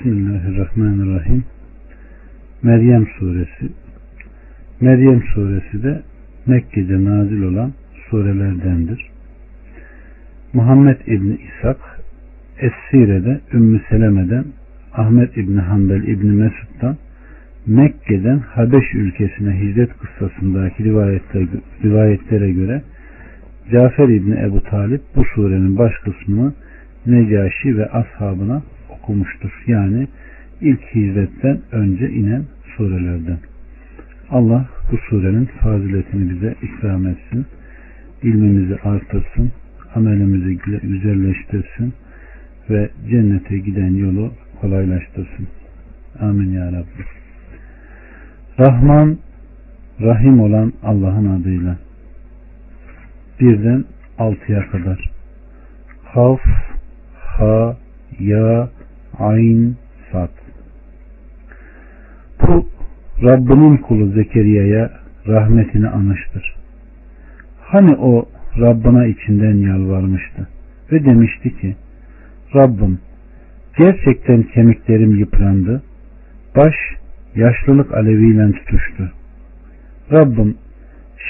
Bismillahirrahmanirrahim. Meryem suresi. Meryem suresi de Mekke'de nazil olan surelerdendir. Muhammed İbni İshak Es-Sire'de Ümmü Seleme'den Ahmet İbni Hanbel İbni Mesud'dan Mekke'den Habeş ülkesine hicret kıssasındaki rivayetlere göre Cafer İbni Ebu Talip bu surenin baş kısmını Necaşi ve ashabına okumuştur. Yani ilk hicretten önce inen surelerden. Allah bu surenin faziletini bize ikram etsin. İlmimizi artırsın. Amelimizi güzelleştirsin. Ve cennete giden yolu kolaylaştırsın. Amin ya Rabbi. Rahman, Rahim olan Allah'ın adıyla. Birden altıya kadar. Kaf, Ha, Ya, Ayn, Sad. Bu Rabbinin kulu Zekeriya'ya rahmetini anıştır. Hani o Rabbına içinden yalvarmıştı ve demişti ki Rabbim gerçekten kemiklerim yıprandı, baş yaşlılık aleviyle tutuştu. Rabbim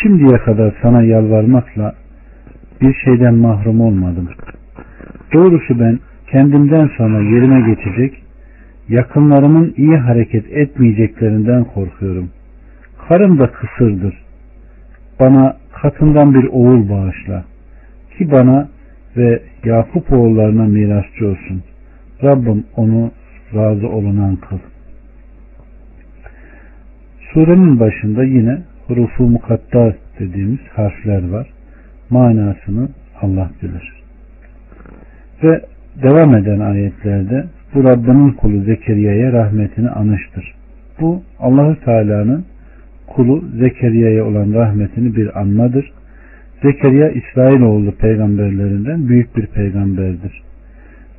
şimdiye kadar sana yalvarmakla bir şeyden mahrum olmadım. Doğrusu ben kendimden sonra yerime geçecek, yakınlarımın iyi hareket etmeyeceklerinden korkuyorum. Karım da kısırdır. Bana katından bir oğul bağışla. Ki bana ve Yakup oğullarına mirasçı olsun. Rabbim onu razı olunan kıl. Surenin başında yine hurufu mukatta dediğimiz harfler var. Manasını Allah bilir. Ve devam eden ayetlerde bu Rabbinin kulu Zekeriya'ya rahmetini anıştır. Bu Allahü Teala'nın kulu Zekeriya'ya olan rahmetini bir anmadır. Zekeriya İsrailoğlu peygamberlerinden büyük bir peygamberdir.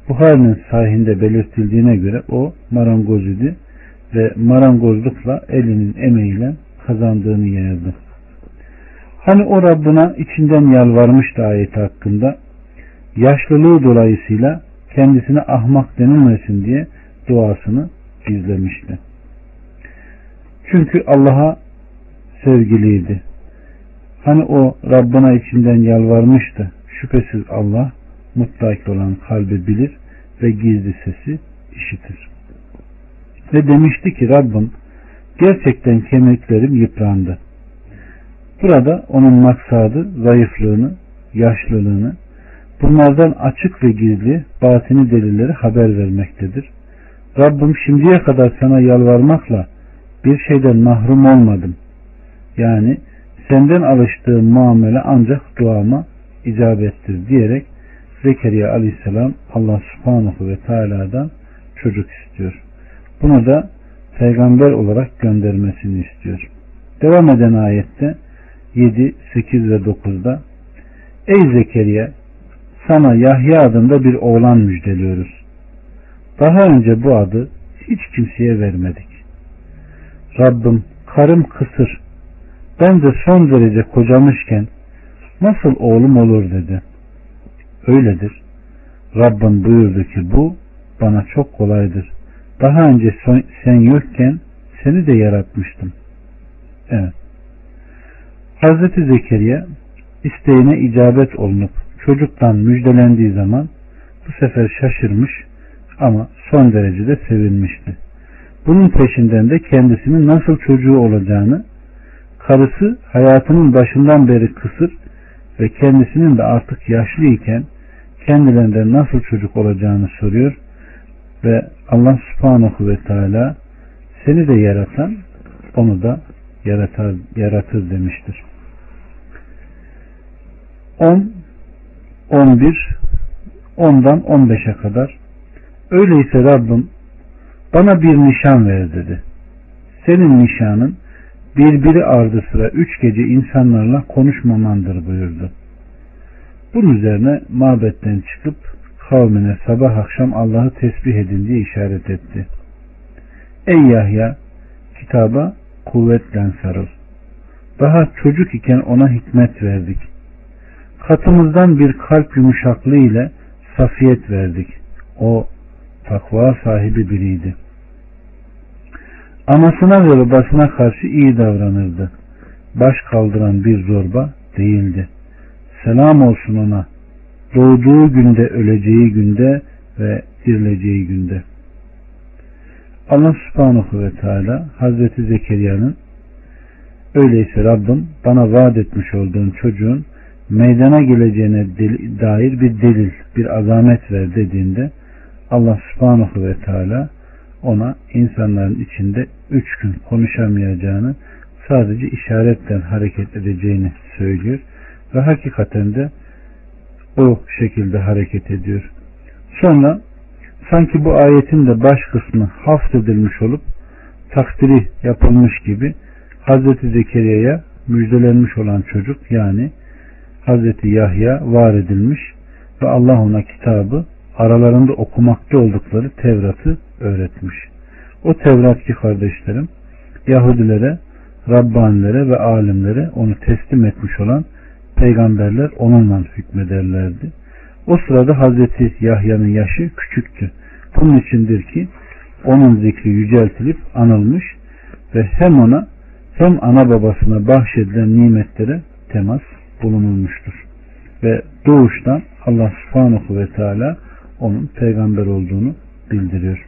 Buhari'nin sahinde belirtildiğine göre o marangoz idi ve marangozlukla elinin emeğiyle kazandığını yerdi. Hani o Rabbına içinden yalvarmıştı ayeti hakkında yaşlılığı dolayısıyla kendisine ahmak denilmesin diye duasını gizlemişti. Çünkü Allah'a sevgiliydi. Hani o Rabbına içinden yalvarmıştı. Şüphesiz Allah mutlak olan kalbi bilir ve gizli sesi işitir. Ve demişti ki Rabbim gerçekten kemiklerim yıprandı. Burada onun maksadı zayıflığını, yaşlılığını, bunlardan açık ve gizli batini delilleri haber vermektedir. Rabbim şimdiye kadar sana yalvarmakla bir şeyden mahrum olmadım. Yani senden alıştığım muamele ancak duama icabettir diyerek Zekeriya aleyhisselam Allah subhanahu ve teala'dan çocuk istiyor. Bunu da peygamber olarak göndermesini istiyor. Devam eden ayette 7, 8 ve 9'da Ey Zekeriya sana Yahya adında bir oğlan müjdeliyoruz. Daha önce bu adı hiç kimseye vermedik. Rabbim karım kısır. Ben de son derece kocamışken nasıl oğlum olur dedi. Öyledir. Rabbim buyurdu ki bu bana çok kolaydır. Daha önce sen yokken seni de yaratmıştım. Evet. Hazreti Zekeriya isteğine icabet olunup çocuktan müjdelendiği zaman bu sefer şaşırmış ama son derecede sevinmişti. Bunun peşinden de kendisinin nasıl çocuğu olacağını, karısı hayatının başından beri kısır ve kendisinin de artık yaşlı iken kendilerinden nasıl çocuk olacağını soruyor ve Allah subhanahu ve teala seni de yaratan onu da yaratar, yaratır demiştir. 10 11 10'dan 15'e kadar öyleyse Rabbim bana bir nişan ver dedi. Senin nişanın birbiri ardı sıra üç gece insanlarla konuşmamandır buyurdu. Bunun üzerine mabetten çıkıp kavmine sabah akşam Allah'ı tesbih edin diye işaret etti. Ey Yahya kitaba kuvvetle sarıl. Daha çocuk iken ona hikmet verdik. Katımızdan bir kalp yumuşaklığı ile safiyet verdik. O takva sahibi biriydi. Anasına ve babasına karşı iyi davranırdı. Baş kaldıran bir zorba değildi. Selam olsun ona. Doğduğu günde, öleceği günde ve dirileceği günde. Allah subhanahu ve teala Hazreti Zekeriya'nın öyleyse Rabbim bana vaat etmiş olduğun çocuğun meydana geleceğine dair bir delil, bir azamet ver dediğinde Allah subhanahu ve teala ona insanların içinde üç gün konuşamayacağını sadece işaretten hareket edeceğini söylüyor ve hakikaten de o şekilde hareket ediyor. Sonra sanki bu ayetin de baş kısmı hafzedilmiş olup takdiri yapılmış gibi Hazreti Zekeriya'ya müjdelenmiş olan çocuk yani Hazreti Yahya var edilmiş ve Allah ona kitabı aralarında okumakta oldukları Tevrat'ı öğretmiş. O Tevrat ki kardeşlerim Yahudilere, Rabbanilere ve alimlere onu teslim etmiş olan peygamberler onunla hükmederlerdi. O sırada Hazreti Yahya'nın yaşı küçüktü. Bunun içindir ki onun zikri yüceltilip anılmış ve hem ona hem ana babasına bahşedilen nimetlere temas bulunulmuştur. Ve doğuştan Allah subhanahu ve teala onun peygamber olduğunu bildiriyor.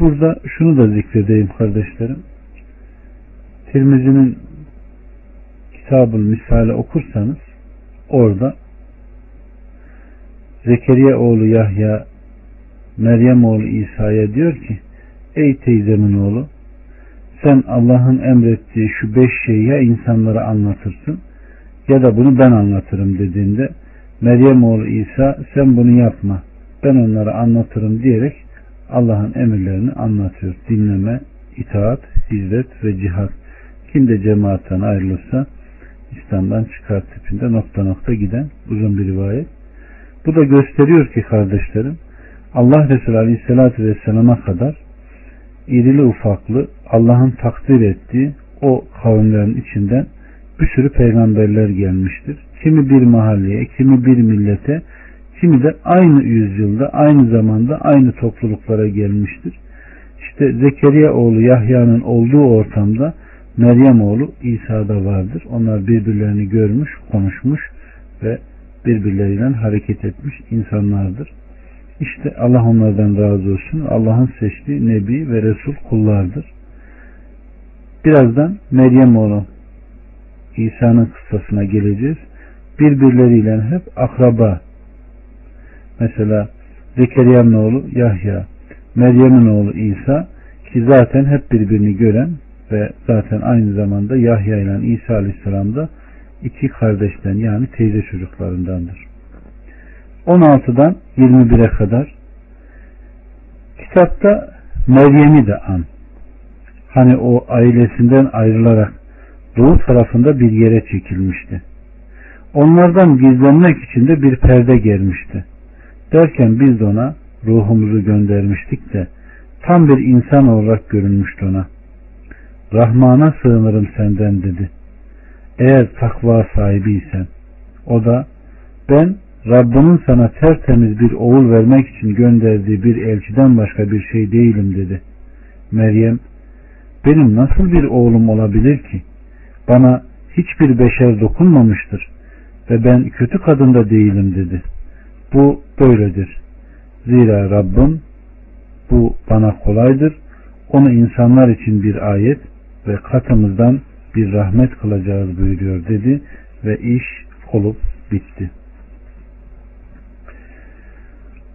Burada şunu da zikredeyim kardeşlerim. Tirmizi'nin kitabın misali okursanız orada Zekeriya oğlu Yahya Meryem oğlu İsa'ya diyor ki Ey teyzemin oğlu sen Allah'ın emrettiği şu beş şeyi ya insanlara anlatırsın ya da bunu ben anlatırım dediğinde Meryem oğlu İsa sen bunu yapma ben onlara anlatırım diyerek Allah'ın emirlerini anlatıyor. Dinleme, itaat, hizmet ve cihat. Kim de cemaatten ayrılırsa İslam'dan çıkar tipinde nokta nokta giden uzun bir rivayet. Bu da gösteriyor ki kardeşlerim Allah Resulü Aleyhisselatü Vesselam'a kadar irili ufaklı Allah'ın takdir ettiği o kavimlerin içinden bir sürü peygamberler gelmiştir. Kimi bir mahalleye, kimi bir millete, kimi de aynı yüzyılda, aynı zamanda aynı topluluklara gelmiştir. İşte Zekeriya oğlu Yahya'nın olduğu ortamda Meryem oğlu İsa'da vardır. Onlar birbirlerini görmüş, konuşmuş ve birbirleriyle hareket etmiş insanlardır. İşte Allah onlardan razı olsun. Allah'ın seçtiği Nebi ve Resul kullardır. Birazdan Meryem oğlu İsa'nın kıssasına geleceğiz. Birbirleriyle hep akraba. Mesela Zekeriya'nın oğlu Yahya, Meryem'in oğlu İsa ki zaten hep birbirini gören ve zaten aynı zamanda Yahya ile İsa Aleyhisselam da iki kardeşten yani teyze çocuklarındandır. 16'dan 21'e kadar kitapta Meryem'i de an. Hani o ailesinden ayrılarak doğu tarafında bir yere çekilmişti. Onlardan gizlenmek için de bir perde gelmişti. Derken biz de ona ruhumuzu göndermiştik de tam bir insan olarak görünmüştü ona. Rahman'a sığınırım senden dedi. Eğer takva sahibiysen. O da ben Rabbinin sana tertemiz bir oğul vermek için gönderdiği bir elçiden başka bir şey değilim dedi. Meryem benim nasıl bir oğlum olabilir ki? Bana hiçbir beşer dokunmamıştır ve ben kötü kadın da değilim dedi. Bu böyledir. Zira Rabbim bu bana kolaydır. Onu insanlar için bir ayet ve katımızdan bir rahmet kılacağız buyuruyor dedi ve iş olup bitti.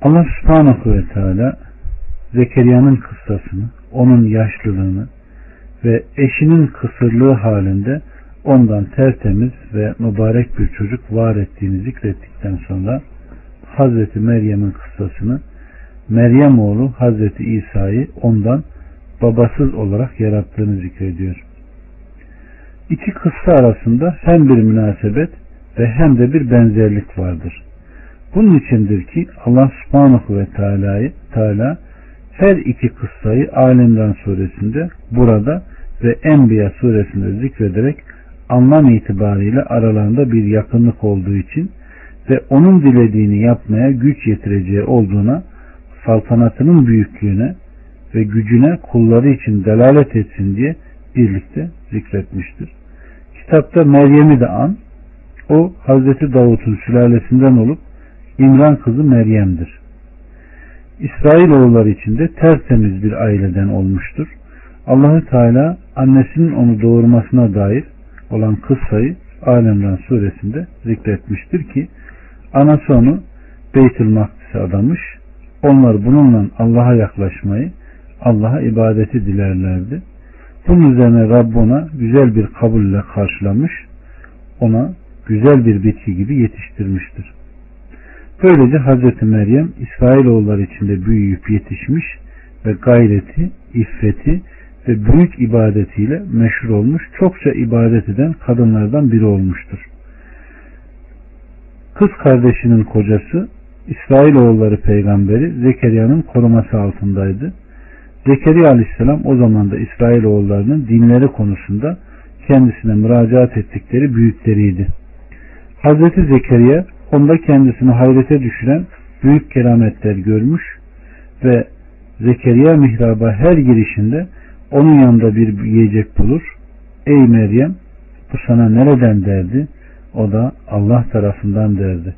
Allah subhanahu ve teala Zekeriya'nın kıssasını, onun yaşlılığını ve eşinin kısırlığı halinde ondan tertemiz ve mübarek bir çocuk var ettiğini zikrettikten sonra Hazreti Meryem'in kıssasını Meryem oğlu Hazreti İsa'yı ondan babasız olarak yarattığını zikrediyor. İki kıssa arasında hem bir münasebet ve hem de bir benzerlik vardır. Bunun içindir ki Allah subhanahu ve teala'yı Teala her iki kıssayı Alimran suresinde burada ve Enbiya suresinde zikrederek anlam itibariyle aralarında bir yakınlık olduğu için ve onun dilediğini yapmaya güç yetireceği olduğuna, saltanatının büyüklüğüne ve gücüne kulları için delalet etsin diye birlikte zikretmiştir. Kitapta Meryem'i de an, o Hazreti Davut'un sülalesinden olup İmran kızı Meryem'dir. İsrailoğulları içinde tertemiz bir aileden olmuştur. Allahü Teala annesinin onu doğurmasına dair olan kıssayı Alemran suresinde zikretmiştir ki anası onu Beytül Makdis'e adamış. Onlar bununla Allah'a yaklaşmayı, Allah'a ibadeti dilerlerdi. Bunun üzerine Rabb ona güzel bir kabulle karşılamış, ona güzel bir bitki gibi yetiştirmiştir. Böylece Hazreti Meryem İsrailoğulları içinde büyüyüp yetişmiş ve gayreti, iffeti ve büyük ibadetiyle meşhur olmuş, çokça ibadet eden kadınlardan biri olmuştur. Kız kardeşinin kocası İsrailoğulları peygamberi Zekeriya'nın koruması altındaydı. Zekeriya aleyhisselam o zaman da İsrailoğullarının dinleri konusunda kendisine müracaat ettikleri büyükleriydi. Hazreti Zekeriya onda kendisini hayrete düşüren büyük kerametler görmüş ve Zekeriya mihraba her girişinde onun yanında bir yiyecek bulur. Ey Meryem bu sana nereden derdi? O da Allah tarafından derdi.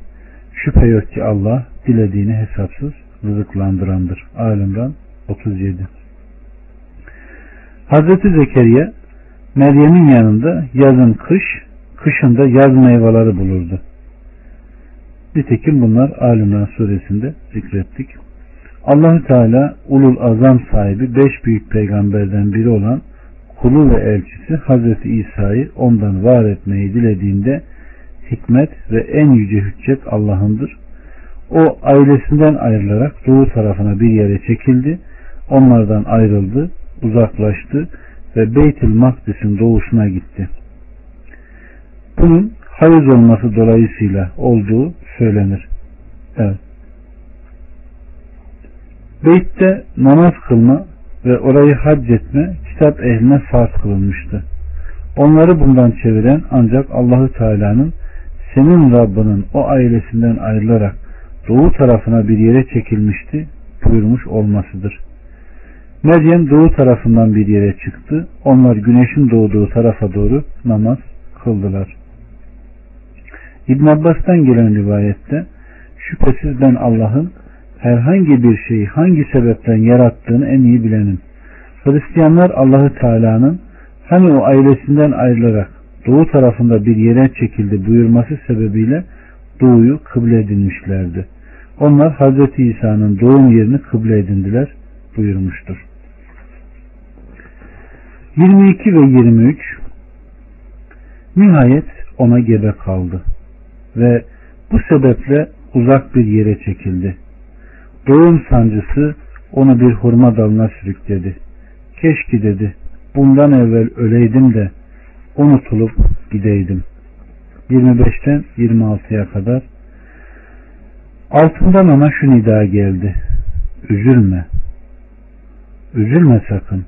Şüphe yok ki Allah dilediğini hesapsız rızıklandırandır. Alimran 37 Hazreti Zekeriya Meryem'in yanında yazın kış, kışında yaz meyveleri bulurdu. Nitekim bunlar Alimran suresinde zikrettik. Allahü Teala ulul azam sahibi beş büyük peygamberden biri olan kulu ve elçisi Hazreti İsa'yı ondan var etmeyi dilediğinde hikmet ve en yüce hüccet Allah'ındır. O ailesinden ayrılarak doğu tarafına bir yere çekildi. Onlardan ayrıldı, uzaklaştı ve Beytül Makdis'in doğusuna gitti. Bunun hayız olması dolayısıyla olduğu söylenir. Evet. Beyt'te namaz kılma ve orayı hac etme kitap ehline farz kılınmıştı. Onları bundan çeviren ancak Allahü Teala'nın senin Rabbinin o ailesinden ayrılarak doğu tarafına bir yere çekilmişti buyurmuş olmasıdır. Meryem doğu tarafından bir yere çıktı. Onlar güneşin doğduğu tarafa doğru namaz kıldılar. İbn Abbas'tan gelen rivayette şüphesiz ben Allah'ın herhangi bir şeyi hangi sebepten yarattığını en iyi bilenim. Hristiyanlar Allahü Teala'nın hani o ailesinden ayrılarak doğu tarafında bir yere çekildi buyurması sebebiyle doğuyu kıble edinmişlerdi. Onlar Hz. İsa'nın doğum yerini kıble edindiler buyurmuştur. 22 ve 23 Nihayet ona gebe kaldı ve bu sebeple uzak bir yere çekildi. Doğum sancısı onu bir hurma dalına sürükledi. Keşke dedi bundan evvel öleydim de unutulup gideydim. 25'ten 26'ya kadar altından ona şu nida geldi. Üzülme. Üzülme sakın.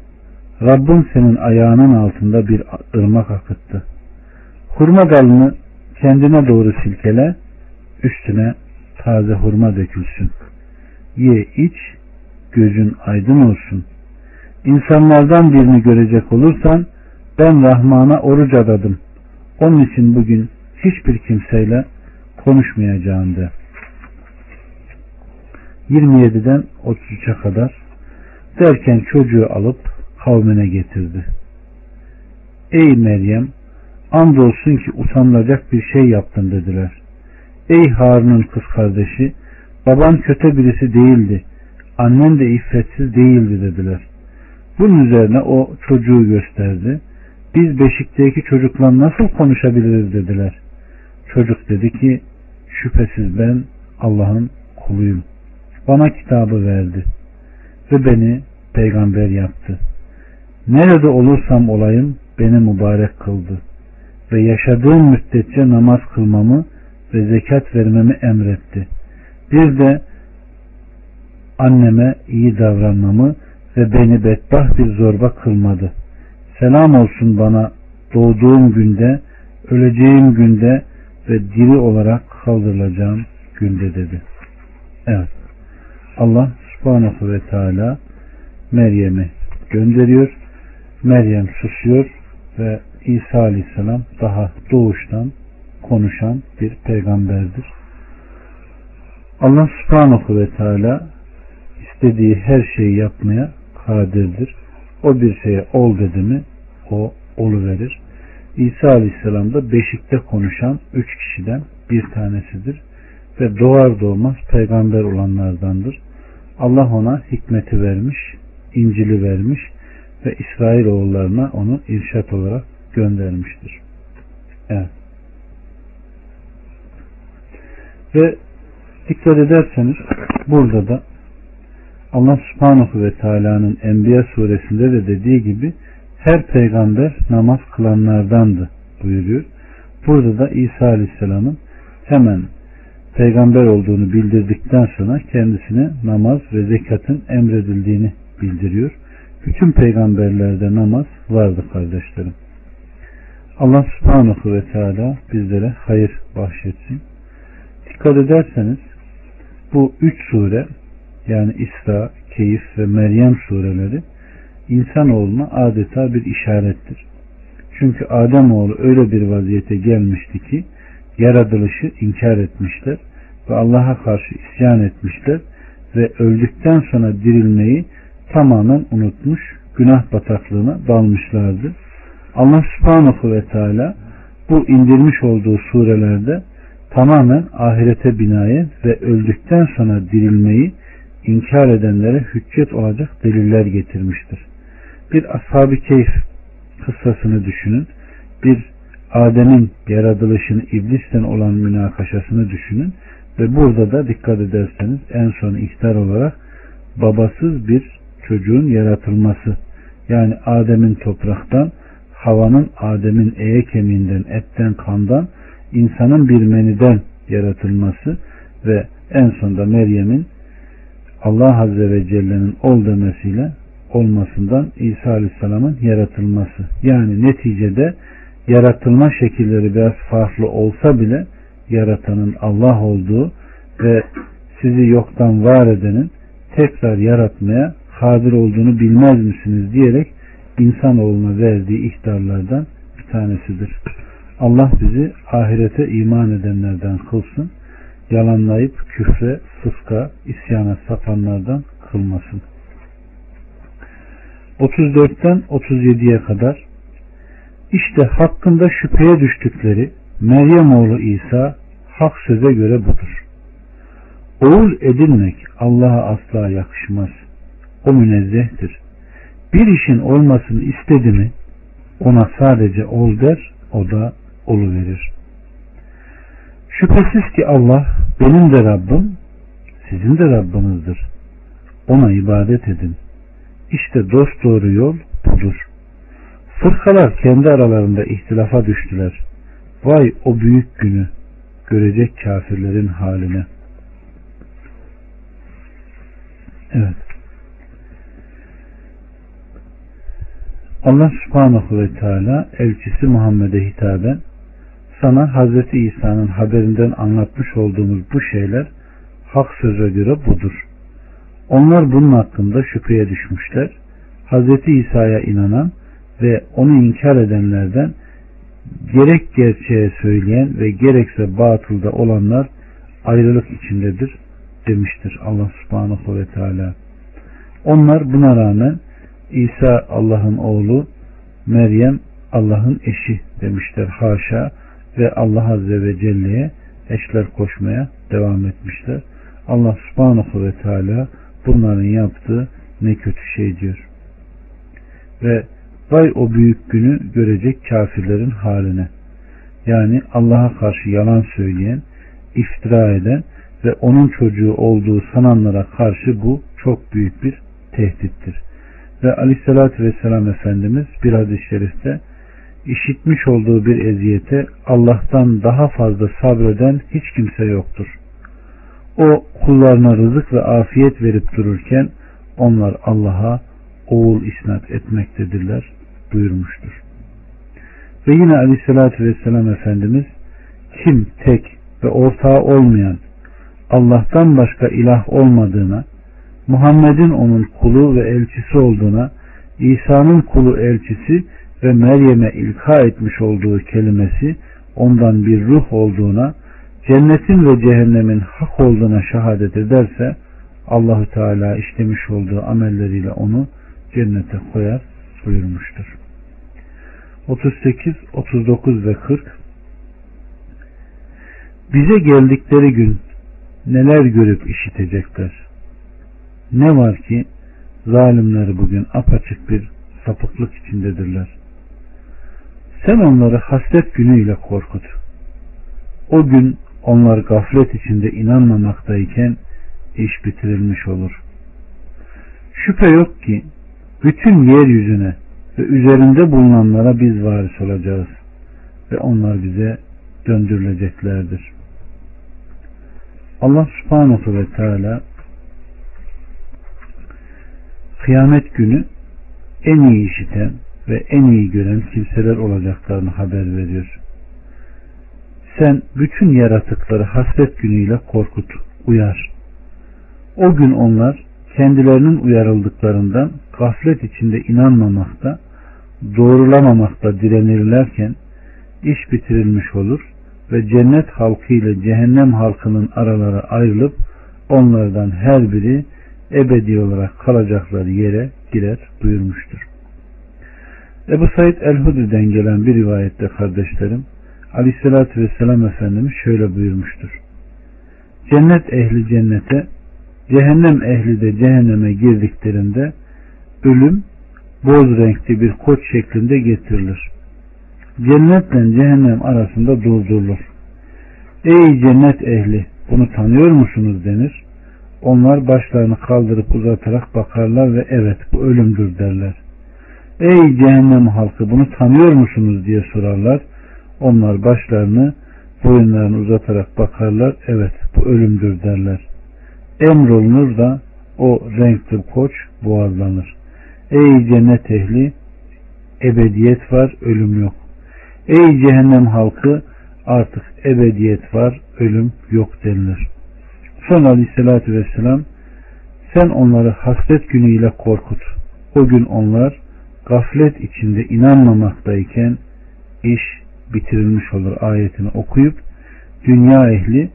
Rabbin senin ayağının altında bir ırmak akıttı. Hurma dalını kendine doğru silkele, üstüne taze hurma dökülsün. Ye iç, gözün aydın olsun. İnsanlardan birini görecek olursan, ben Rahman'a oruç adadım. Onun için bugün hiçbir kimseyle konuşmayacağım de. 27'den 33'e kadar derken çocuğu alıp kavmine getirdi. Ey Meryem andolsun ki utanılacak bir şey yaptın dediler. Ey Harun'un kız kardeşi baban kötü birisi değildi. Annen de iffetsiz değildi dediler. Bunun üzerine o çocuğu gösterdi. Biz beşikteki çocukla nasıl konuşabiliriz dediler. Çocuk dedi ki şüphesiz ben Allah'ın kuluyum. Bana kitabı verdi ve beni peygamber yaptı. Nerede olursam olayım beni mübarek kıldı ve yaşadığım müddetçe namaz kılmamı ve zekat vermemi emretti. Bir de anneme iyi davranmamı ve beni bedbaht bir zorba kılmadı. Selam olsun bana doğduğum günde, öleceğim günde ve diri olarak kaldırılacağım günde dedi. Evet. Allah subhanahu ve teala Meryem'i gönderiyor. Meryem susuyor ve İsa aleyhisselam daha doğuştan konuşan bir peygamberdir. Allah subhanahu ve teala istediği her şeyi yapmaya kadirdir. O bir şeye ol dedi mi o verir. İsa aleyhisselam da beşikte konuşan üç kişiden bir tanesidir ve doğar doğmaz peygamber olanlardandır. Allah ona hikmeti vermiş, İncil'i vermiş ve İsrail oğullarına onu irşat olarak göndermiştir. Evet. Ve dikkat ederseniz burada da Allah subhanahu ve teala'nın Enbiya suresinde de dediği gibi her peygamber namaz kılanlardandı buyuruyor. Burada da İsa aleyhisselamın hemen peygamber olduğunu bildirdikten sonra kendisine namaz ve zekatın emredildiğini bildiriyor. Bütün peygamberlerde namaz vardı kardeşlerim. Allah subhanahu ve teala bizlere hayır bahşetsin. Dikkat ederseniz bu üç sure yani İsra, Keyif ve Meryem sureleri insanoğluna adeta bir işarettir. Çünkü Ademoğlu öyle bir vaziyete gelmişti ki yaratılışı inkar etmişler ve Allah'a karşı isyan etmişler ve öldükten sonra dirilmeyi tamamen unutmuş, günah bataklığına dalmışlardı. Allah subhanahu ve teala bu indirmiş olduğu surelerde tamamen ahirete binayen ve öldükten sonra dirilmeyi inkar edenlere hüccet olacak deliller getirmiştir. Bir ashab-ı keyif kıssasını düşünün. Bir Adem'in yaratılışını iblisten olan münakaşasını düşünün ve burada da dikkat ederseniz en son ihtar olarak babasız bir çocuğun yaratılması yani Adem'in topraktan havanın Adem'in eye kemiğinden etten kandan insanın bir meniden yaratılması ve en sonunda Meryem'in Allah Azze ve Celle'nin ol demesiyle olmasından İsa Aleyhisselam'ın yaratılması. Yani neticede yaratılma şekilleri biraz farklı olsa bile yaratanın Allah olduğu ve sizi yoktan var edenin tekrar yaratmaya kadir olduğunu bilmez misiniz diyerek insanoğluna verdiği ihtarlardan bir tanesidir. Allah bizi ahirete iman edenlerden kılsın. Yalanlayıp küfre, fıska, isyana sapanlardan kılmasın. 34'ten 37'ye kadar işte hakkında şüpheye düştükleri Meryem oğlu İsa hak söze göre budur. Oğul edinmek Allah'a asla yakışmaz. O münezzehtir. Bir işin olmasını istedi mi ona sadece ol der, o da olu verir. Şüphesiz ki Allah benim de Rabbim, sizin de Rabbinizdir. Ona ibadet edin. İşte dost doğru yol budur. Fırkalar kendi aralarında ihtilafa düştüler. Vay o büyük günü görecek kafirlerin haline. Evet. Allah subhanahu ve teala elçisi Muhammed'e hitaben sana Hazreti İsa'nın haberinden anlatmış olduğumuz bu şeyler hak söze göre budur. Onlar bunun hakkında şüpheye düşmüşler. Hazreti İsa'ya inanan ve onu inkar edenlerden gerek gerçeğe söyleyen ve gerekse batılda olanlar ayrılık içindedir demiştir Allah subhanahu ve teala. Onlar buna rağmen İsa Allah'ın oğlu, Meryem Allah'ın eşi demişler haşa ve Allah Azze ve Celle'ye eşler koşmaya devam etmişler. Allah subhanahu ve teala bunların yaptığı ne kötü şey diyor. Ve vay o büyük günü görecek kafirlerin haline. Yani Allah'a karşı yalan söyleyen, iftira eden ve onun çocuğu olduğu sananlara karşı bu çok büyük bir tehdittir. Ve aleyhissalatü vesselam Efendimiz bir hadis-i şerifte işitmiş olduğu bir eziyete Allah'tan daha fazla sabreden hiç kimse yoktur. O kullarına rızık ve afiyet verip dururken onlar Allah'a oğul isnat etmektedirler buyurmuştur. Ve yine aleyhissalatü vesselam Efendimiz kim tek ve ortağı olmayan Allah'tan başka ilah olmadığına, Muhammed'in onun kulu ve elçisi olduğuna, İsa'nın kulu elçisi ve Meryem'e ilka etmiş olduğu kelimesi ondan bir ruh olduğuna, cennetin ve cehennemin hak olduğuna şehadet ederse Allahü Teala işlemiş olduğu amelleriyle onu cennete koyar buyurmuştur. 38, 39 ve 40 Bize geldikleri gün neler görüp işitecekler. Ne var ki zalimleri bugün apaçık bir sapıklık içindedirler. Sen onları hasret günüyle korkut. O gün onlar gaflet içinde inanmamaktayken iş bitirilmiş olur. Şüphe yok ki bütün yeryüzüne ve üzerinde bulunanlara biz varis olacağız ve onlar bize döndürüleceklerdir. Allah subhanahu ve teala kıyamet günü en iyi işiten ve en iyi gören kimseler olacaklarını haber veriyor. Sen bütün yaratıkları hasret günüyle korkut, uyar. O gün onlar kendilerinin uyarıldıklarından gaflet içinde inanmamakta, doğrulamamakta direnirlerken iş bitirilmiş olur ve cennet halkı ile cehennem halkının araları ayrılıp onlardan her biri ebedi olarak kalacakları yere girer buyurmuştur. Ebu Said el-Hudri'den gelen bir rivayette kardeşlerim Aleyhisselatü Vesselam Efendimiz şöyle buyurmuştur. Cennet ehli cennete, cehennem ehli de cehenneme girdiklerinde ölüm boz renkli bir koç şeklinde getirilir. Cennetle cehennem arasında durdurulur. Ey cennet ehli bunu tanıyor musunuz denir. Onlar başlarını kaldırıp uzatarak bakarlar ve evet bu ölümdür derler. Ey cehennem halkı bunu tanıyor musunuz diye sorarlar. Onlar başlarını boyunlarını uzatarak bakarlar. Evet bu ölümdür derler. Emrolunur da o renkli koç boğazlanır. Ey cennet ehli ebediyet var ölüm yok. Ey cehennem halkı artık ebediyet var ölüm yok denilir. Sonra aleyhissalatü vesselam sen onları hasret günüyle korkut. O gün onlar gaflet içinde inanmamaktayken iş bitirilmiş olur ayetini okuyup dünya ehli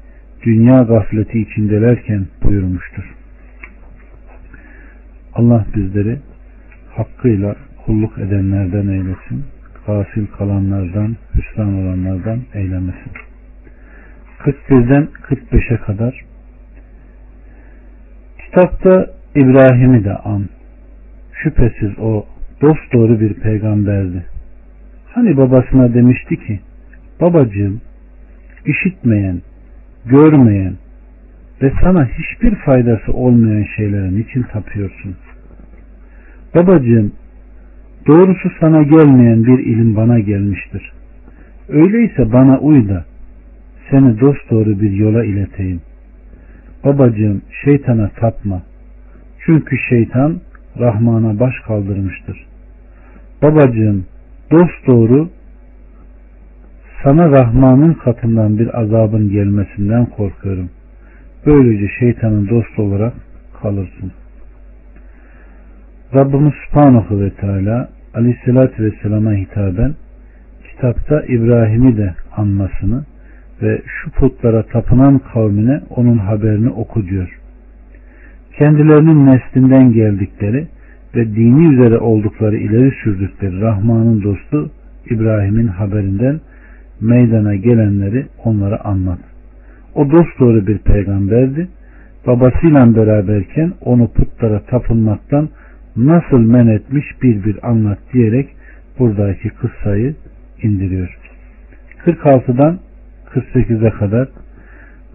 dünya gafleti içindelerken buyurmuştur. Allah bizleri hakkıyla kulluk edenlerden eylesin. Gafil kalanlardan, hüsran olanlardan eylemesin. 41'den 45'e kadar Kitapta İbrahim'i de an. Şüphesiz o dost doğru bir peygamberdi. Hani babasına demişti ki babacığım işitmeyen, görmeyen ve sana hiçbir faydası olmayan şeylerin için tapıyorsun? Babacığım doğrusu sana gelmeyen bir ilim bana gelmiştir. Öyleyse bana uy da seni dosdoğru bir yola ileteyim. Babacığım şeytana tapma. Çünkü şeytan Rahman'a baş kaldırmıştır. Babacığım dost doğru sana Rahman'ın katından bir azabın gelmesinden korkuyorum. Böylece şeytanın dost olarak kalırsın. Rabbimiz Subhanahu ve Teala Aleyhisselatü Vesselam'a hitaben kitapta İbrahim'i de anmasını ve şu putlara tapınan kavmine onun haberini oku diyor. Kendilerinin neslinden geldikleri ve dini üzere oldukları ileri sürdükleri Rahman'ın dostu İbrahim'in haberinden meydana gelenleri onlara anlat. O dost doğru bir peygamberdi. Babasıyla beraberken onu putlara tapınmaktan nasıl men etmiş bir bir anlat diyerek buradaki kıssayı indiriyor. 46'dan 48'e kadar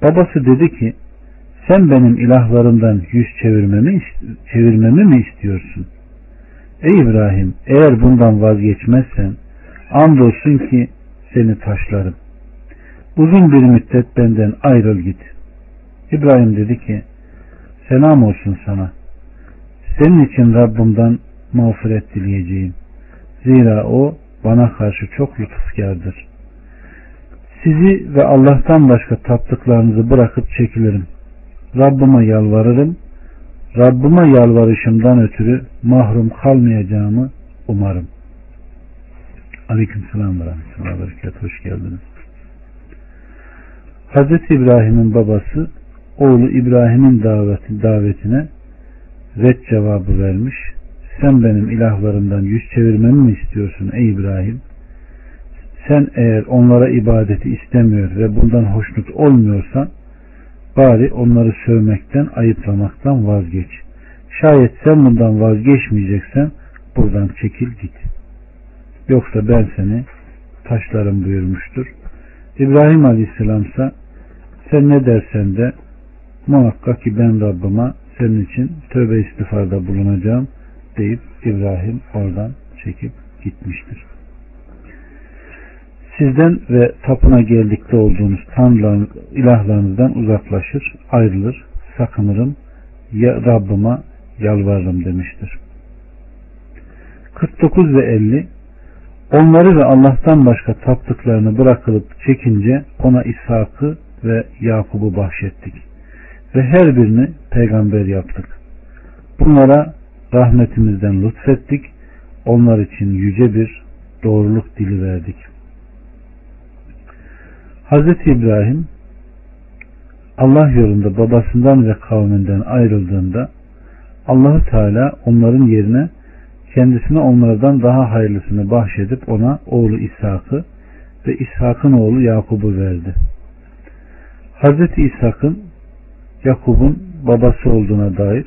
babası dedi ki sen benim ilahlarımdan yüz çevirmemi, çevirmemi mi istiyorsun? Ey İbrahim eğer bundan vazgeçmezsen andolsun ki seni taşlarım. Uzun bir müddet benden ayrıl git. İbrahim dedi ki selam olsun sana. Senin için Rabbimden mağfiret dileyeceğim. Zira o bana karşı çok lütufkardır. Sizi ve Allah'tan başka taptıklarınızı bırakıp çekilirim. Rabbime yalvarırım. Rabbime yalvarışımdan ötürü mahrum kalmayacağımı umarım. Aleyküm selam ve rahmetullahi Hoş geldiniz. Hazreti İbrahim'in babası oğlu İbrahim'in daveti, davetine red cevabı vermiş. Sen benim ilahlarımdan yüz çevirmemi mi istiyorsun ey İbrahim? Sen eğer onlara ibadeti istemiyor ve bundan hoşnut olmuyorsan bari onları sövmekten, ayıplamaktan vazgeç. Şayet sen bundan vazgeçmeyeceksen buradan çekil git. Yoksa ben seni taşlarım buyurmuştur. İbrahim Aleyhisselam ise sen ne dersen de muhakkak ki ben Rabbime senin için tövbe istifarda bulunacağım deyip İbrahim oradan çekip gitmiştir. Sizden ve tapına geldikte olduğunuz tanrıların, ilahlarınızdan uzaklaşır, ayrılır, sakınırım, ya Rabbime yalvarırım demiştir. 49 ve 50 Onları ve Allah'tan başka taptıklarını bırakılıp çekince ona İshak'ı ve Yakub'u bahşettik. Ve her birini peygamber yaptık. Bunlara rahmetimizden lütfettik. Onlar için yüce bir doğruluk dili verdik. Hz. İbrahim Allah yolunda babasından ve kavminden ayrıldığında Allahu Teala onların yerine kendisine onlardan daha hayırlısını bahşedip ona oğlu İshak'ı ve İshak'ın oğlu Yakub'u verdi. Hazreti İshak'ın Yakub'un babası olduğuna dair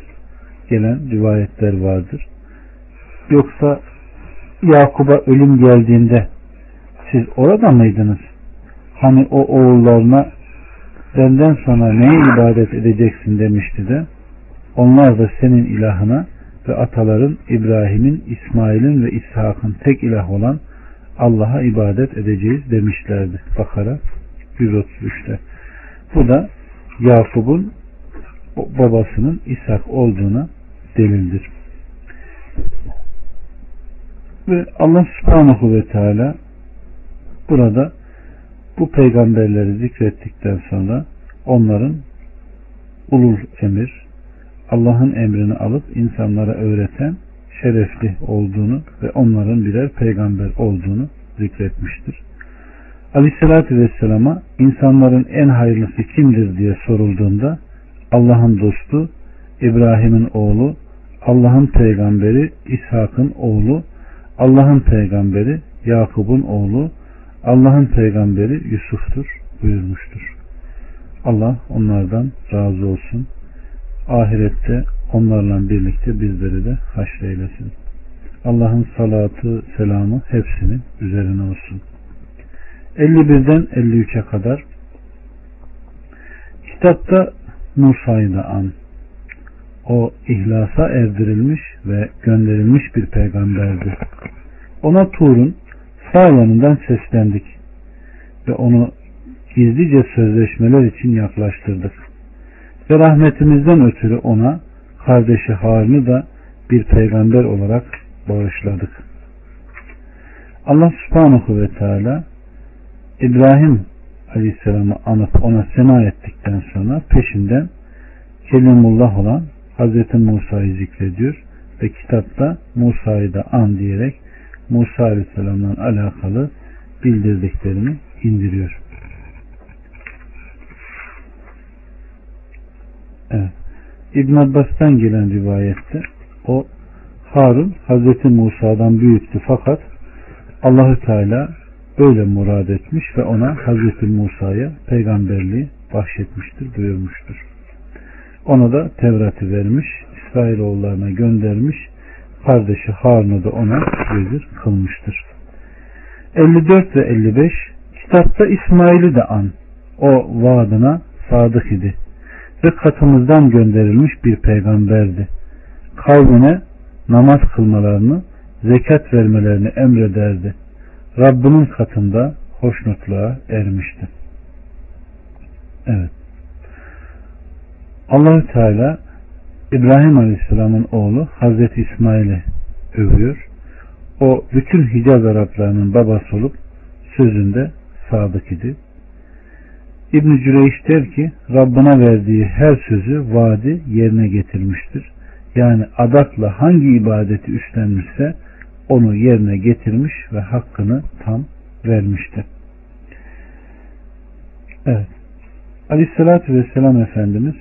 gelen rivayetler vardır. Yoksa Yakub'a ölüm geldiğinde siz orada mıydınız? Hani o oğullarına benden sonra neye ibadet edeceksin demişti de onlar da senin ilahına ve ataların İbrahim'in, İsmail'in ve İshak'ın tek ilah olan Allah'a ibadet edeceğiz demişlerdi. Bakara 133'te. Bu da Yakup'un babasının İshak olduğuna delildir. Ve Allah subhanahu ve teala burada bu peygamberleri zikrettikten sonra onların ulul emir, Allah'ın emrini alıp insanlara öğreten şerefli olduğunu ve onların birer peygamber olduğunu zikretmiştir. Aleyhissalatü Vesselam'a insanların en hayırlısı kimdir diye sorulduğunda Allah'ın dostu, İbrahim'in oğlu, Allah'ın peygamberi, İshak'ın oğlu, Allah'ın peygamberi, Yakub'un oğlu, Allah'ın peygamberi Yusuf'tur buyurmuştur. Allah onlardan razı olsun ahirette onlarla birlikte bizleri de haşreylesin. Allah'ın salatı, selamı hepsinin üzerine olsun. 51'den 53'e kadar kitapta Musa'yı da an. O ihlasa erdirilmiş ve gönderilmiş bir peygamberdi. Ona Tur'un sağ yanından seslendik ve onu gizlice sözleşmeler için yaklaştırdık ve rahmetimizden ötürü ona kardeşi Harun'u da bir peygamber olarak bağışladık. Allah subhanahu ve teala İbrahim aleyhisselamı anıp ona sena ettikten sonra peşinden Kelimullah olan Hz. Musa'yı zikrediyor ve kitapta Musa'yı da an diyerek Musa aleyhisselamla alakalı bildirdiklerini indiriyor. Evet. İbn Abbas'tan gelen rivayette o Harun Hazreti Musa'dan büyüktü fakat Allahü Teala böyle murad etmiş ve ona Hazreti Musa'ya peygamberliği bahşetmiştir buyurmuştur. Ona da Tevrat'ı vermiş, İsrailoğullarına göndermiş, kardeşi Harun'u da ona vezir kılmıştır. 54 ve 55 Kitapta İsmail'i de an. O vaadına sadık idi ve katımızdan gönderilmiş bir peygamberdi. Kavmine namaz kılmalarını, zekat vermelerini emrederdi. Rabbinin katında hoşnutluğa ermişti. Evet. Allahü Teala İbrahim Aleyhisselam'ın oğlu Hazreti İsmail'i övüyor. O bütün Hicaz Araplarının babası olup sözünde sadık idi İbn Cüreyş der ki Rabbına verdiği her sözü vaadi yerine getirmiştir. Yani adakla hangi ibadeti üstlenmişse onu yerine getirmiş ve hakkını tam vermiştir. Evet. Aleyhissalatü Vesselam Efendimiz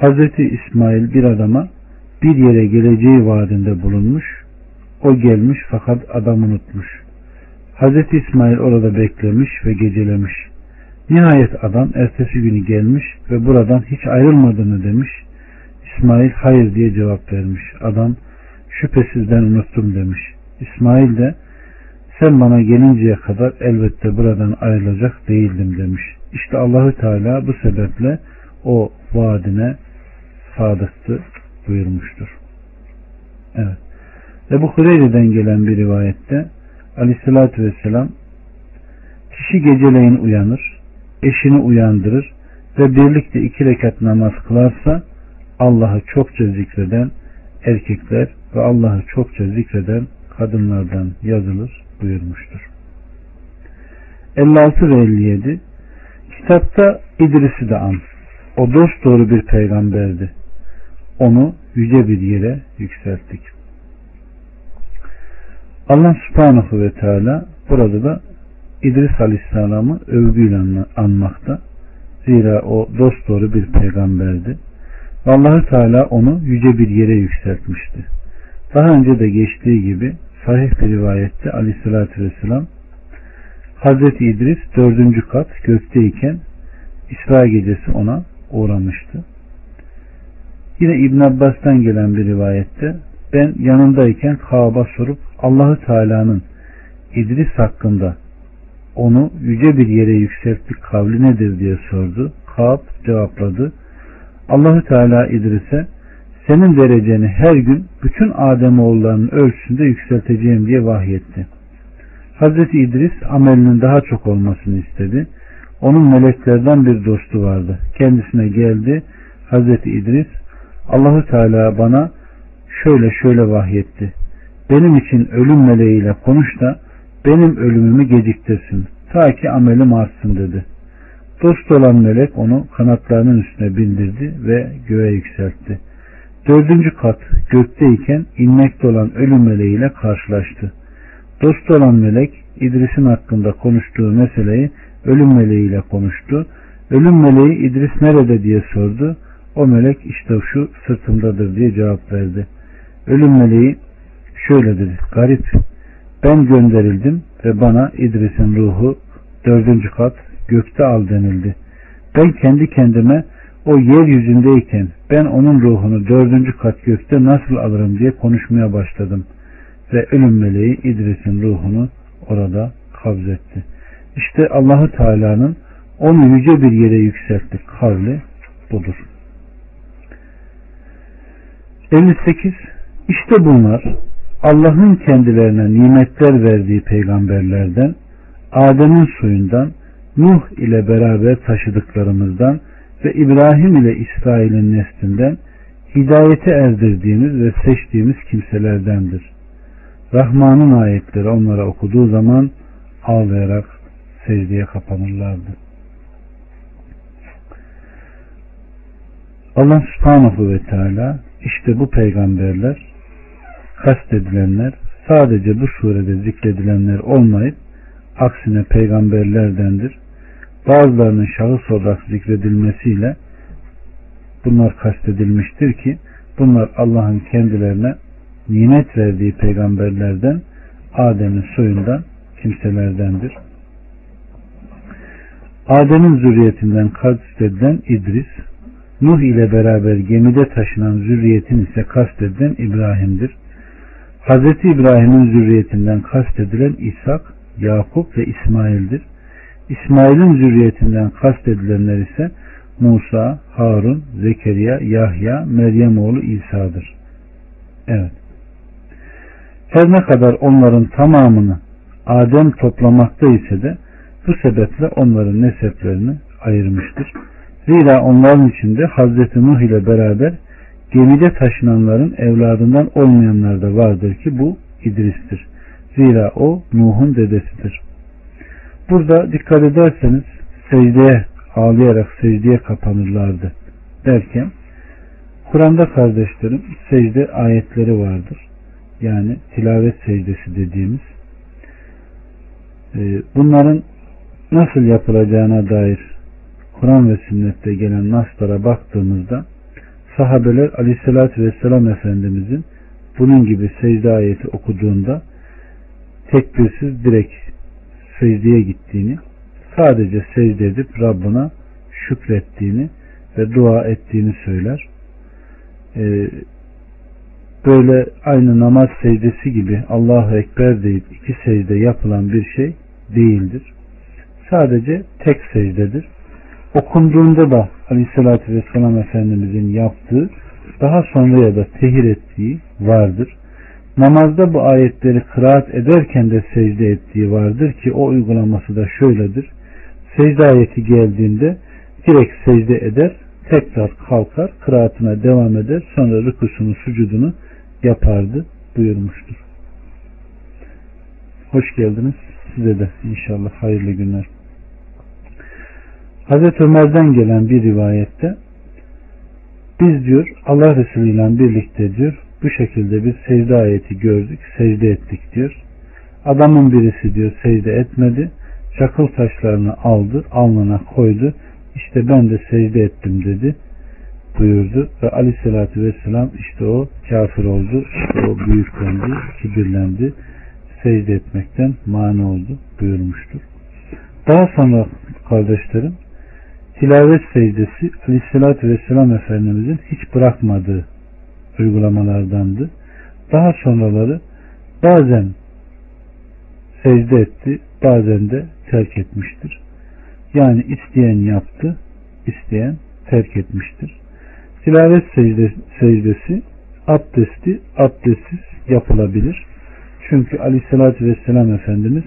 Hazreti İsmail bir adama bir yere geleceği vaadinde bulunmuş. O gelmiş fakat adam unutmuş. Hazreti İsmail orada beklemiş ve gecelemiş. Nihayet adam ertesi günü gelmiş ve buradan hiç ayrılmadığını demiş. İsmail hayır diye cevap vermiş. Adam şüphesiz ben unuttum demiş. İsmail de sen bana gelinceye kadar elbette buradan ayrılacak değildim demiş. İşte Allahü Teala bu sebeple o vaadine sadıktı buyurmuştur. Evet. Ebu Hureyre'den gelen bir rivayette aleyhissalatü vesselam kişi geceleyin uyanır, eşini uyandırır ve birlikte iki rekat namaz kılarsa Allah'ı çokça zikreden erkekler ve Allah'ı çokça zikreden kadınlardan yazılır buyurmuştur. 56 ve 57 Kitapta İdris'i de an. O dost doğru bir peygamberdi. Onu yüce bir yere yükselttik. Allah subhanahu ve teala burada da İdris aleyhisselamı övgüyle anmakta. Zira o dost doğru bir peygamberdi. Allahü Teala onu yüce bir yere yükseltmişti. Daha önce de geçtiği gibi sahih bir rivayette aleyhissalatü vesselam Hazreti İdris dördüncü kat gökteyken İsra gecesi ona uğramıştı. Yine İbn Abbas'tan gelen bir rivayette ben yanındayken Kaab'a sorup Allahü Teala'nın İdris hakkında onu yüce bir yere yükselttik kavli nedir diye sordu. Kaab cevapladı. Allahü Teala İdris'e senin dereceni her gün bütün Ademoğullarının ölçüsünde yükselteceğim diye vahyetti. Hazreti İdris amelinin daha çok olmasını istedi. Onun meleklerden bir dostu vardı. Kendisine geldi. Hazreti İdris Allahü Teala bana şöyle şöyle vahyetti. Benim için ölüm meleğiyle konuş da benim ölümümü geciktirsin. Ta ki amelim artsın dedi. Dost olan melek onu kanatlarının üstüne bindirdi ve göğe yükseltti. Dördüncü kat gökteyken inmekte olan ölüm meleğiyle karşılaştı. Dost olan melek İdris'in hakkında konuştuğu meseleyi ölüm meleğiyle konuştu. Ölüm meleği İdris nerede diye sordu. O melek işte şu sırtımdadır diye cevap verdi. Ölüm meleği şöyle dedi. Garip ben gönderildim ve bana İdris'in ruhu dördüncü kat gökte al denildi. Ben kendi kendime o yeryüzündeyken ben onun ruhunu dördüncü kat gökte nasıl alırım diye konuşmaya başladım. Ve ölüm meleği İdris'in ruhunu orada kabzetti. İşte Allahu Teala'nın onu yüce bir yere yükselttik kavli budur. 58. İşte bunlar Allah'ın kendilerine nimetler verdiği peygamberlerden, Adem'in soyundan, Nuh ile beraber taşıdıklarımızdan ve İbrahim ile İsrail'in neslinden hidayete erdirdiğimiz ve seçtiğimiz kimselerdendir. Rahman'ın ayetleri onlara okuduğu zaman ağlayarak secdeye kapanırlardı. Allah subhanahu ve teala işte bu peygamberler kastedilenler sadece bu surede zikredilenler olmayıp aksine peygamberlerdendir. Bazılarının şahıs olarak zikredilmesiyle bunlar kastedilmiştir ki bunlar Allah'ın kendilerine nimet verdiği peygamberlerden Adem'in soyundan kimselerdendir. Adem'in zürriyetinden kastedilen İdris, Nuh ile beraber gemide taşınan zürriyetin ise kastedilen İbrahim'dir. Hz. İbrahim'in zürriyetinden kastedilen İshak, Yakup ve İsmail'dir. İsmail'in zürriyetinden kastedilenler ise Musa, Harun, Zekeriya, Yahya, Meryem oğlu İsa'dır. Evet. Her ne kadar onların tamamını Adem toplamakta ise de bu sebeple onların neseplerini ayırmıştır. Zira onların içinde Hazreti Nuh ile beraber gemide taşınanların evladından olmayanlar da vardır ki bu İdris'tir. Zira o Nuh'un dedesidir. Burada dikkat ederseniz secdeye ağlayarak secdeye kapanırlardı derken Kur'an'da kardeşlerim secde ayetleri vardır. Yani tilavet secdesi dediğimiz. Ee, bunların nasıl yapılacağına dair Kur'an ve sünnette gelen naslara baktığımızda sahabeler aleyhissalatü vesselam Efendimizin bunun gibi secde ayeti okuduğunda tekbirsiz direkt secdeye gittiğini sadece secde edip Rabbına şükrettiğini ve dua ettiğini söyler. Ee, böyle aynı namaz secdesi gibi Allahu Ekber deyip iki secde yapılan bir şey değildir. Sadece tek secdedir. Okunduğunda da Aleyhisselatü Vesselam Efendimizin yaptığı daha sonra ya da tehir ettiği vardır. Namazda bu ayetleri kıraat ederken de secde ettiği vardır ki o uygulaması da şöyledir. Secde ayeti geldiğinde direkt secde eder, tekrar kalkar, kıraatına devam eder, sonra rükusunu, sucudunu yapardı buyurmuştur. Hoş geldiniz. Size de inşallah hayırlı günler. Hazreti Ömer'den gelen bir rivayette biz diyor Allah Resulü ile birlikte diyor bu şekilde bir secde ayeti gördük, secde ettik diyor. Adamın birisi diyor secde etmedi. Çakıl taşlarını aldı, alnına koydu. İşte ben de secde ettim dedi buyurdu ve aleyhissalatü vesselam işte o kafir oldu, işte o büyüklendi, kibirlendi, secde etmekten mani oldu buyurmuştur. Daha sonra kardeşlerim tilavet secdesi aleyhissalatü vesselam Efendimizin hiç bırakmadığı uygulamalardandı. Daha sonraları bazen secde etti, bazen de terk etmiştir. Yani isteyen yaptı, isteyen terk etmiştir. Tilavet secdesi abdesti abdestsiz yapılabilir. Çünkü aleyhissalatü vesselam Efendimiz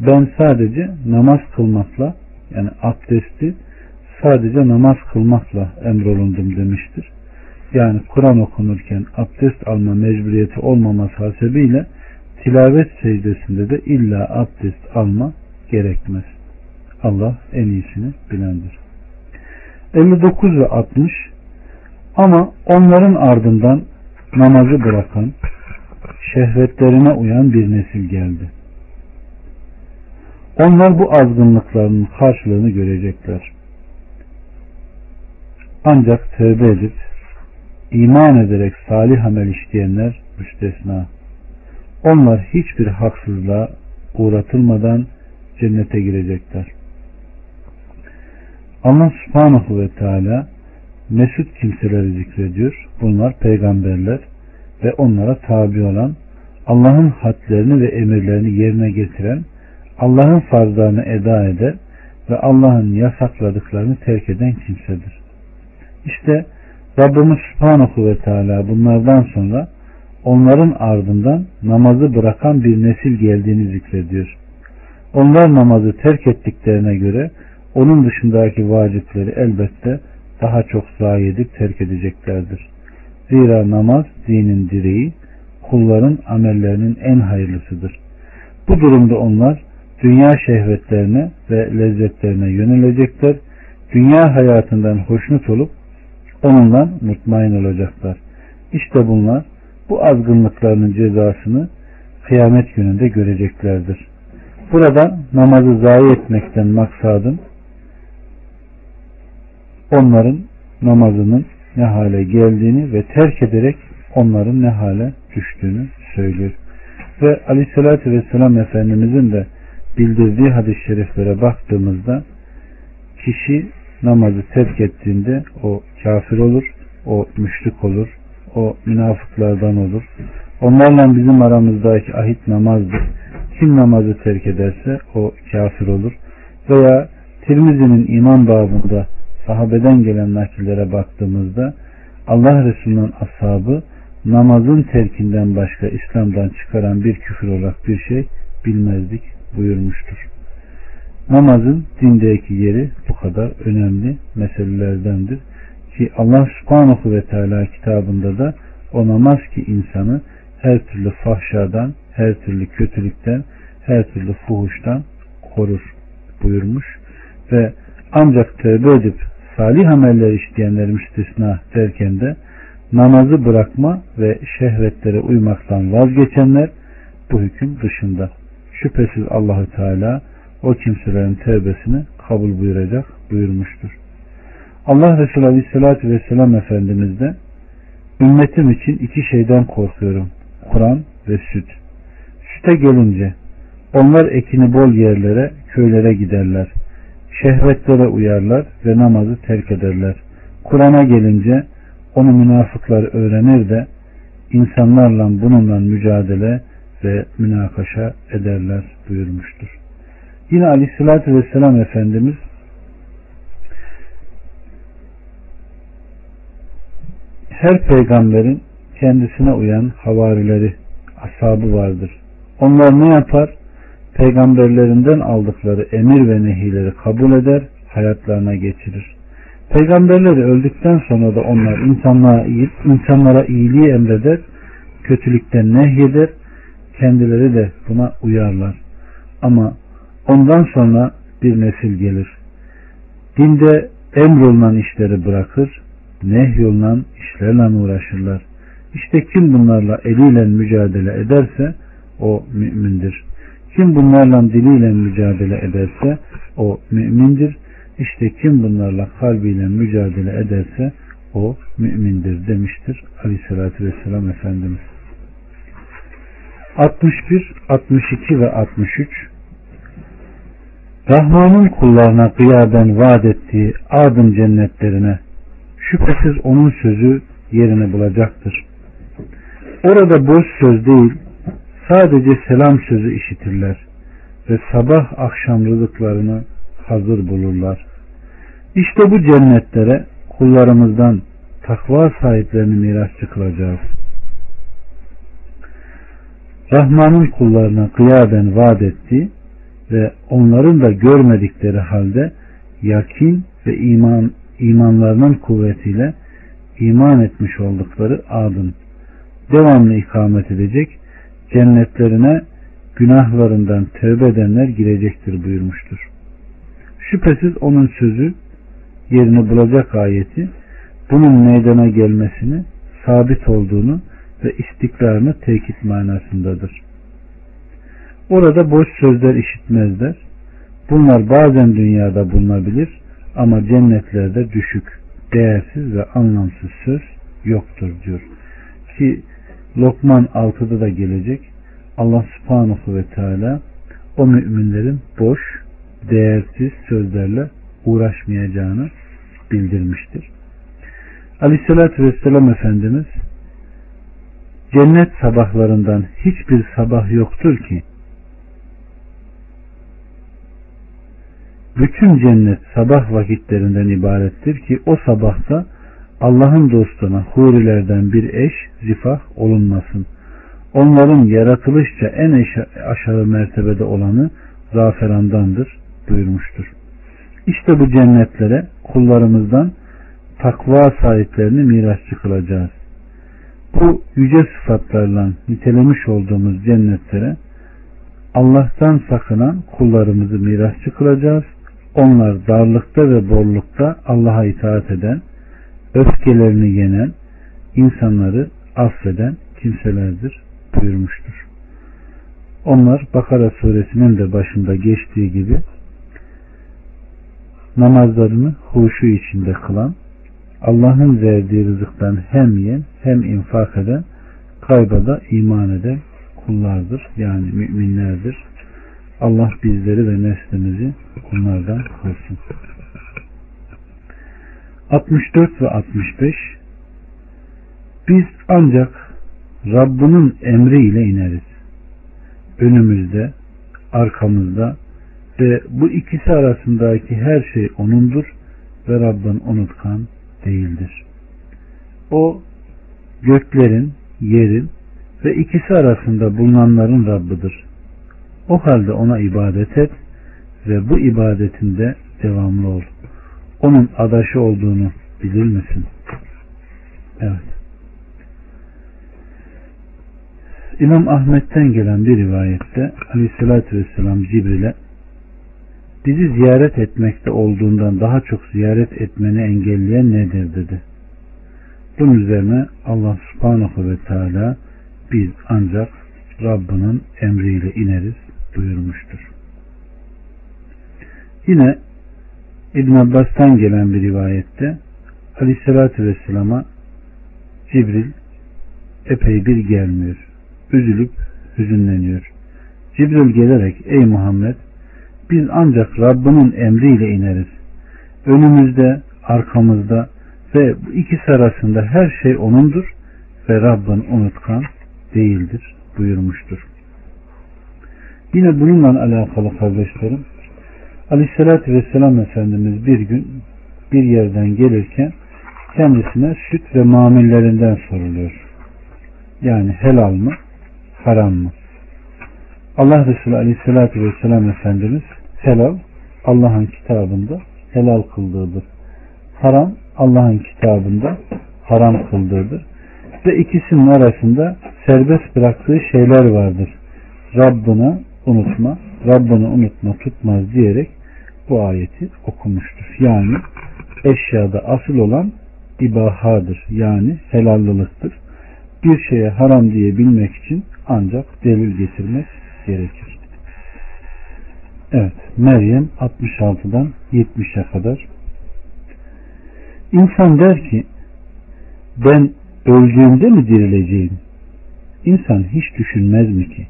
ben sadece namaz kılmakla yani abdesti sadece namaz kılmakla emrolundum demiştir. Yani Kur'an okunurken abdest alma mecburiyeti olmaması hasebiyle tilavet secdesinde de illa abdest alma gerekmez. Allah en iyisini bilendir. 59 ve 60 ama onların ardından namazı bırakan, şehvetlerine uyan bir nesil geldi. Onlar bu azgınlıklarının karşılığını görecekler. Ancak tövbe edip iman ederek salih amel işleyenler müstesna. Onlar hiçbir haksızlığa uğratılmadan cennete girecekler. Allah subhanahu ve teala mesut kimseleri zikrediyor. Bunlar peygamberler ve onlara tabi olan Allah'ın hadlerini ve emirlerini yerine getiren Allah'ın farzlarını eda eder ve Allah'ın yasakladıklarını terk eden kimsedir. İşte Rabbimiz Subhanahu ve Teala bunlardan sonra onların ardından namazı bırakan bir nesil geldiğini zikrediyor. Onlar namazı terk ettiklerine göre onun dışındaki vacipleri elbette daha çok zayi edip terk edeceklerdir. Zira namaz dinin direği, kulların amellerinin en hayırlısıdır. Bu durumda onlar dünya şehvetlerine ve lezzetlerine yönelecekler. Dünya hayatından hoşnut olup onunla mutmain olacaklar. İşte bunlar bu azgınlıklarının cezasını kıyamet gününde göreceklerdir. Burada namazı zayi etmekten maksadım onların namazının ne hale geldiğini ve terk ederek onların ne hale düştüğünü söylüyor. Ve aleyhissalatü vesselam Efendimizin de bildirdiği hadis-i şeriflere baktığımızda kişi namazı terk ettiğinde o kafir olur, o müşrik olur, o münafıklardan olur. Onlarla bizim aramızdaki ahit namazdır. Kim namazı terk ederse o kafir olur. Veya Tirmizi'nin iman babında sahabeden gelen nakillere baktığımızda Allah Resulü'nün ashabı namazın terkinden başka İslam'dan çıkaran bir küfür olarak bir şey bilmezdik buyurmuştur. Namazın dindeki yeri bu kadar önemli meselelerdendir ki Allah subhanahu ve teala kitabında da o namaz ki insanı her türlü fahşadan, her türlü kötülükten, her türlü fuhuştan korur buyurmuş ve ancak tövbe edip salih ameller işleyenler müstesna derken de namazı bırakma ve şehvetlere uymaktan vazgeçenler bu hüküm dışında. Şüphesiz Allahü Teala o kimselerin tövbesini kabul buyuracak buyurmuştur. Allah Resulü Aleyhisselatü Vesselam Efendimiz de ümmetim için iki şeyden korkuyorum. Kur'an ve süt. Süte gelince onlar ekini bol yerlere, köylere giderler. Şehvetlere uyarlar ve namazı terk ederler. Kur'an'a gelince onu münafıklar öğrenir de insanlarla bununla mücadele ve münakaşa ederler buyurmuştur. Yine aleyhissalatü vesselam Efendimiz her peygamberin kendisine uyan havarileri, ashabı vardır. Onlar ne yapar? Peygamberlerinden aldıkları emir ve nehileri kabul eder, hayatlarına geçirir. Peygamberleri öldükten sonra da onlar insanlara, insanlara iyiliği emreder, kötülükten nehyeder, kendileri de buna uyarlar. Ama ondan sonra bir nesil gelir. Dinde emrolunan işleri bırakır, nehyolunan işlerle uğraşırlar. İşte kim bunlarla eliyle mücadele ederse o mümindir. Kim bunlarla diliyle mücadele ederse o mümindir. İşte kim bunlarla kalbiyle mücadele ederse o mümindir demiştir Aleyhisselatü Vesselam Efendimiz. 61, 62 ve 63 Rahman'ın kullarına gıyaben vaat ettiği adım cennetlerine şüphesiz onun sözü yerini bulacaktır. Orada boş söz değil, sadece selam sözü işitirler ve sabah akşam rızıklarını hazır bulurlar. İşte bu cennetlere kullarımızdan takva sahiplerini mirasçı kılacağız. Rahman'ın kullarına gıyaben vaat etti ve onların da görmedikleri halde yakin ve iman imanlarının kuvvetiyle iman etmiş oldukları adın devamlı ikamet edecek cennetlerine günahlarından tövbe edenler girecektir buyurmuştur. Şüphesiz onun sözü yerini bulacak ayeti bunun meydana gelmesini sabit olduğunu ve istikrarını tekit manasındadır. Orada boş sözler işitmezler. Bunlar bazen dünyada bulunabilir ama cennetlerde düşük, değersiz ve anlamsız söz yoktur diyor. Ki Lokman 6'da da gelecek. Allah subhanahu ve teala o müminlerin boş, değersiz sözlerle uğraşmayacağını bildirmiştir. Aleyhissalatü vesselam Efendimiz cennet sabahlarından hiçbir sabah yoktur ki bütün cennet sabah vakitlerinden ibarettir ki o sabahta Allah'ın dostuna hurilerden bir eş zifah olunmasın. Onların yaratılışça en aşağı mertebede olanı zaferandandır buyurmuştur. İşte bu cennetlere kullarımızdan takva sahiplerini mirasçı kılacağız. Bu yüce sıfatlarla nitelemiş olduğumuz cennetlere Allah'tan sakınan kullarımızı mirasçı kılacağız. Onlar darlıkta ve bollukta Allah'a itaat eden, öfkelerini yenen, insanları affeden kimselerdir buyurmuştur. Onlar Bakara suresinin de başında geçtiği gibi namazlarını huşu içinde kılan, Allah'ın verdiği rızıktan hem yiyen hem infak eden, kaybada iman eden kullardır. Yani müminlerdir. Allah bizleri ve neslimizi bunlardan kılsın. 64 ve 65 Biz ancak Rabbinin emriyle ineriz. Önümüzde, arkamızda ve bu ikisi arasındaki her şey O'nundur ve Rabbin unutkan değildir. O göklerin, yerin ve ikisi arasında bulunanların Rabbidir. O halde ona ibadet et ve bu ibadetinde devamlı ol. Onun adaşı olduğunu bilir misin? Evet. İmam Ahmet'ten gelen bir rivayette Aleyhisselatü Vesselam Cibril'e bizi ziyaret etmekte olduğundan daha çok ziyaret etmeni engelleyen nedir dedi. Bunun üzerine Allah subhanahu ve teala biz ancak Rabbinin emriyle ineriz buyurmuştur. Yine İbn Abbas'tan gelen bir rivayette Aleyhisselatü Vesselam'a Cibril epey bir gelmiyor. Üzülüp hüzünleniyor. Cibril gelerek ey Muhammed biz ancak Rabbinin emriyle ineriz. Önümüzde, arkamızda ve bu ikisi arasında her şey O'nundur ve Rabbin unutkan değildir buyurmuştur. Yine bununla alakalı kardeşlerim Aleyhisselatü Vesselam Efendimiz bir gün bir yerden gelirken kendisine süt ve mamillerinden soruluyor. Yani helal mı, haram mı? Allah Resulü Aleyhisselatü Vesselam Efendimiz helal Allah'ın kitabında helal kıldığıdır. Haram Allah'ın kitabında haram kıldığıdır. Ve ikisinin arasında serbest bıraktığı şeyler vardır. Rabbına unutma, Rabbini unutma tutmaz diyerek bu ayeti okumuştur. Yani eşyada asıl olan ibahadır. Yani helallılıktır. Bir şeye haram diyebilmek için ancak delil getirmek gerekir. Evet, Meryem 66'dan 70'e kadar. İnsan der ki, ben öldüğümde mi dirileceğim? İnsan hiç düşünmez mi ki?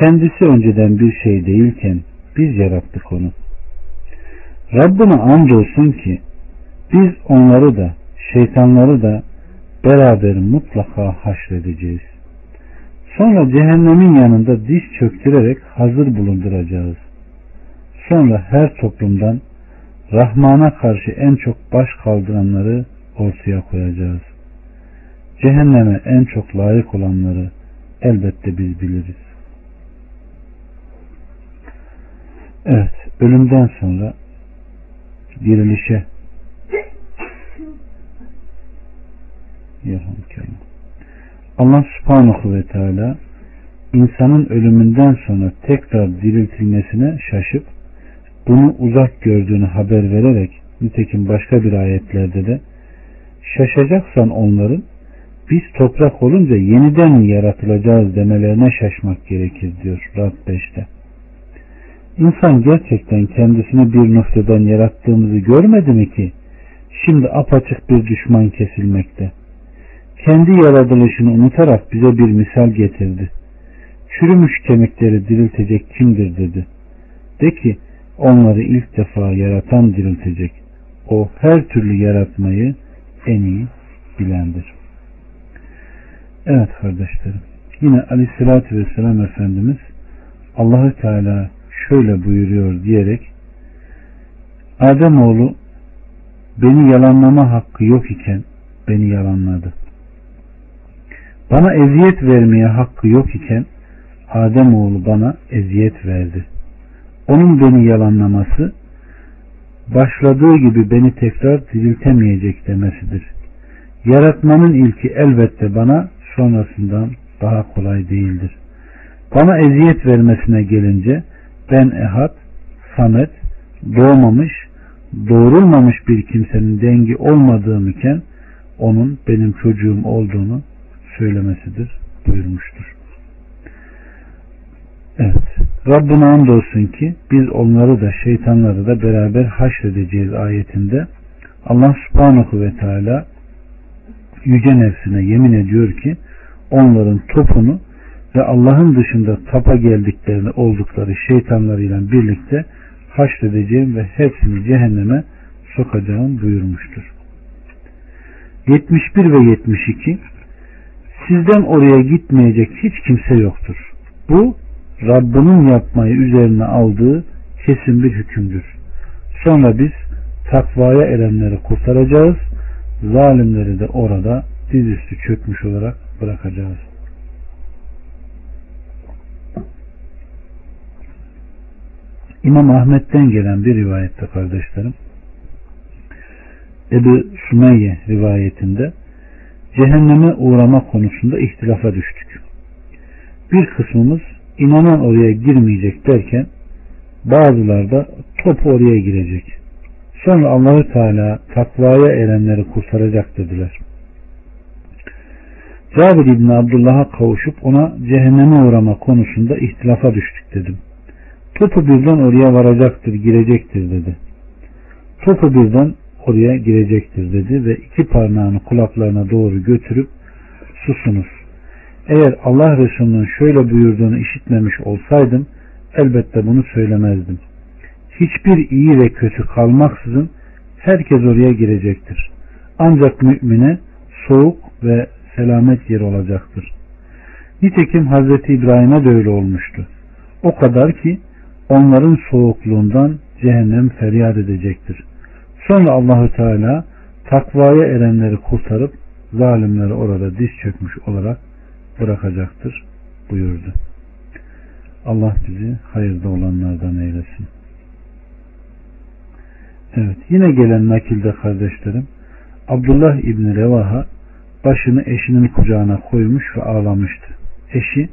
Kendisi önceden bir şey değilken biz yarattık onu. Rabbine andolsun ki biz onları da şeytanları da beraber mutlaka haşredeceğiz. Sonra cehennemin yanında diş çöktürerek hazır bulunduracağız. Sonra her toplumdan Rahman'a karşı en çok baş kaldıranları ortaya koyacağız. Cehenneme en çok layık olanları elbette biz biliriz. Evet, ölümden sonra dirilişe Allah subhanahu ve teala insanın ölümünden sonra tekrar diriltilmesine şaşıp bunu uzak gördüğünü haber vererek nitekim başka bir ayetlerde de şaşacaksan onların biz toprak olunca yeniden yaratılacağız demelerine şaşmak gerekir diyor Rab 5'te. İnsan gerçekten kendisini bir noktadan yarattığımızı görmedi mi ki şimdi apaçık bir düşman kesilmekte. Kendi yaratılışını unutarak bize bir misal getirdi. Çürümüş kemikleri diriltecek kimdir dedi. De ki onları ilk defa yaratan diriltecek. O her türlü yaratmayı en iyi bilendir. Evet kardeşlerim. Yine aleyhissalatü vesselam Efendimiz Allahü Teala şöyle buyuruyor diyerek Ademoğlu beni yalanlama hakkı yok iken beni yalanladı. Bana eziyet vermeye hakkı yok iken Ademoğlu bana eziyet verdi. Onun beni yalanlaması başladığı gibi beni tekrar diriltemeyecek demesidir. Yaratmanın ilki elbette bana sonrasından daha kolay değildir. Bana eziyet vermesine gelince ben ehad, samet, doğmamış, doğrulmamış bir kimsenin dengi olmadığım iken onun benim çocuğum olduğunu söylemesidir buyurmuştur. Evet. Rabbine andolsun ki biz onları da şeytanları da beraber haşredeceğiz ayetinde Allah subhanahu ve teala yüce nefsine yemin ediyor ki onların topunu ve Allah'ın dışında tapa geldiklerini oldukları şeytanlarıyla birlikte haşredeceğim ve hepsini cehenneme sokacağım buyurmuştur. 71 ve 72 Sizden oraya gitmeyecek hiç kimse yoktur. Bu Rabbinin yapmayı üzerine aldığı kesin bir hükümdür. Sonra biz takvaya erenleri kurtaracağız. Zalimleri de orada dizüstü çökmüş olarak bırakacağız. İmam Ahmet'ten gelen bir rivayette kardeşlerim Ebu Sümeyye rivayetinde cehenneme uğrama konusunda ihtilafa düştük. Bir kısmımız inanan oraya girmeyecek derken bazıları da topu oraya girecek. Sonra Allahü Teala takvaya erenleri kurtaracak dediler. Cabir İbni Abdullah'a kavuşup ona cehenneme uğrama konusunda ihtilafa düştük dedim. Topu birden oraya varacaktır, girecektir dedi. Topu birden oraya girecektir dedi ve iki parmağını kulaklarına doğru götürüp susunuz. Eğer Allah Resulü'nün şöyle buyurduğunu işitmemiş olsaydım elbette bunu söylemezdim. Hiçbir iyi ve kötü kalmaksızın herkes oraya girecektir. Ancak mümine soğuk ve selamet yeri olacaktır. Nitekim Hazreti İbrahim'e de öyle olmuştu. O kadar ki onların soğukluğundan cehennem feryat edecektir. Sonra Allahü Teala takvaya erenleri kurtarıp zalimleri orada diz çökmüş olarak bırakacaktır buyurdu. Allah bizi hayırda olanlardan eylesin. Evet yine gelen nakilde kardeşlerim Abdullah İbni Revaha başını eşinin kucağına koymuş ve ağlamıştı. Eşi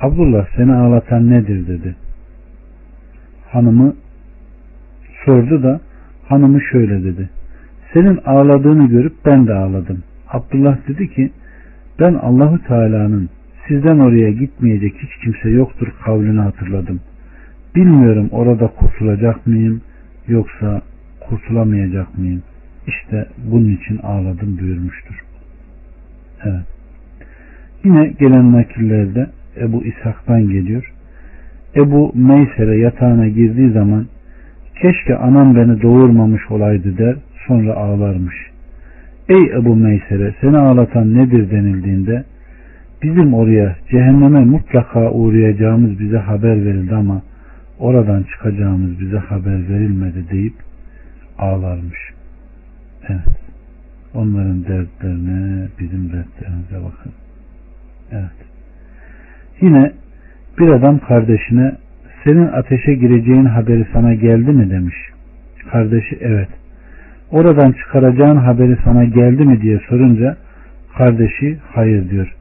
Abdullah seni ağlatan nedir dedi. Hanımı sordu da hanımı şöyle dedi. Senin ağladığını görüp ben de ağladım. Abdullah dedi ki ben Allahu Teala'nın sizden oraya gitmeyecek hiç kimse yoktur kavlini hatırladım. Bilmiyorum orada kurtulacak mıyım yoksa kurtulamayacak mıyım? İşte bunun için ağladım buyurmuştur. Evet. Yine gelen nakillerde Ebu İshak'tan geliyor. Ebu Meyser'e yatağına girdiği zaman keşke anam beni doğurmamış olaydı der sonra ağlarmış. Ey Ebu Meyser'e seni ağlatan nedir denildiğinde bizim oraya cehenneme mutlaka uğrayacağımız bize haber verildi ama oradan çıkacağımız bize haber verilmedi deyip ağlarmış. Evet. Onların dertlerine, bizim dertlerimize bakın. Evet. Yine bir adam kardeşine senin ateşe gireceğin haberi sana geldi mi demiş. Kardeşi evet. Oradan çıkaracağın haberi sana geldi mi diye sorunca kardeşi hayır diyor.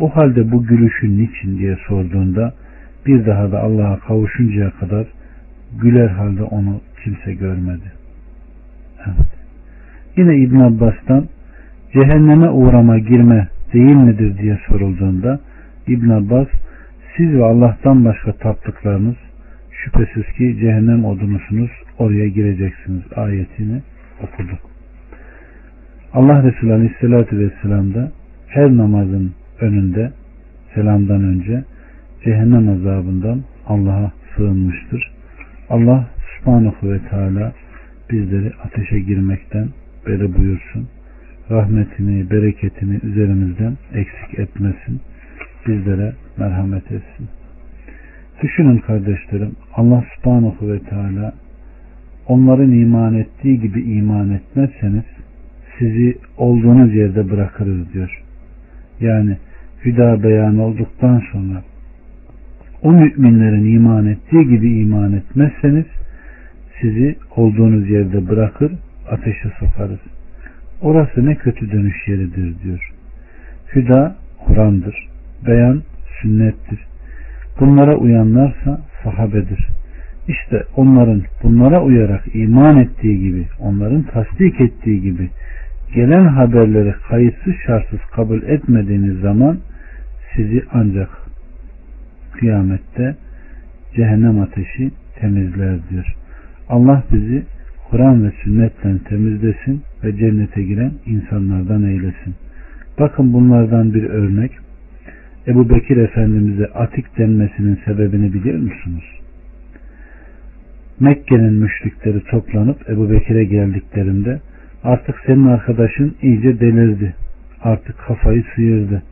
O halde bu gülüşün niçin diye sorduğunda bir daha da Allah'a kavuşuncaya kadar güler halde onu kimse görmedi. Evet. Yine İbn Abbas'tan cehenneme uğrama girme değil midir diye sorulduğunda İbn Abbas siz ve Allah'tan başka taptıklarınız şüphesiz ki cehennem odunusunuz oraya gireceksiniz ayetini okudu. Allah Resulü Aleyhisselatü Vesselam da her namazın önünde selamdan önce cehennem azabından Allah'a sığınmıştır. Allah subhanahu ve teala bizleri ateşe girmekten beri buyursun. Rahmetini, bereketini üzerimizden eksik etmesin. Bizlere merhamet etsin. Düşünün kardeşlerim Allah subhanahu ve teala onların iman ettiği gibi iman etmezseniz sizi olduğunuz yerde bırakırız diyor. Yani hüda beyan olduktan sonra o müminlerin iman ettiği gibi iman etmezseniz sizi olduğunuz yerde bırakır ateşe sokarız. Orası ne kötü dönüş yeridir diyor. Hüda Kur'an'dır. Beyan sünnettir. Bunlara uyanlarsa sahabedir. İşte onların bunlara uyarak iman ettiği gibi, onların tasdik ettiği gibi gelen haberleri kayıtsız şartsız kabul etmediğiniz zaman sizi ancak kıyamette cehennem ateşi temizler diyor. Allah bizi Kur'an ve sünnetten temizlesin ve cennete giren insanlardan eylesin. Bakın bunlardan bir örnek. Ebu Bekir Efendimiz'e atik denmesinin sebebini biliyor musunuz? Mekke'nin müşrikleri toplanıp Ebu Bekir'e geldiklerinde artık senin arkadaşın iyice delirdi. Artık kafayı sıyırdı.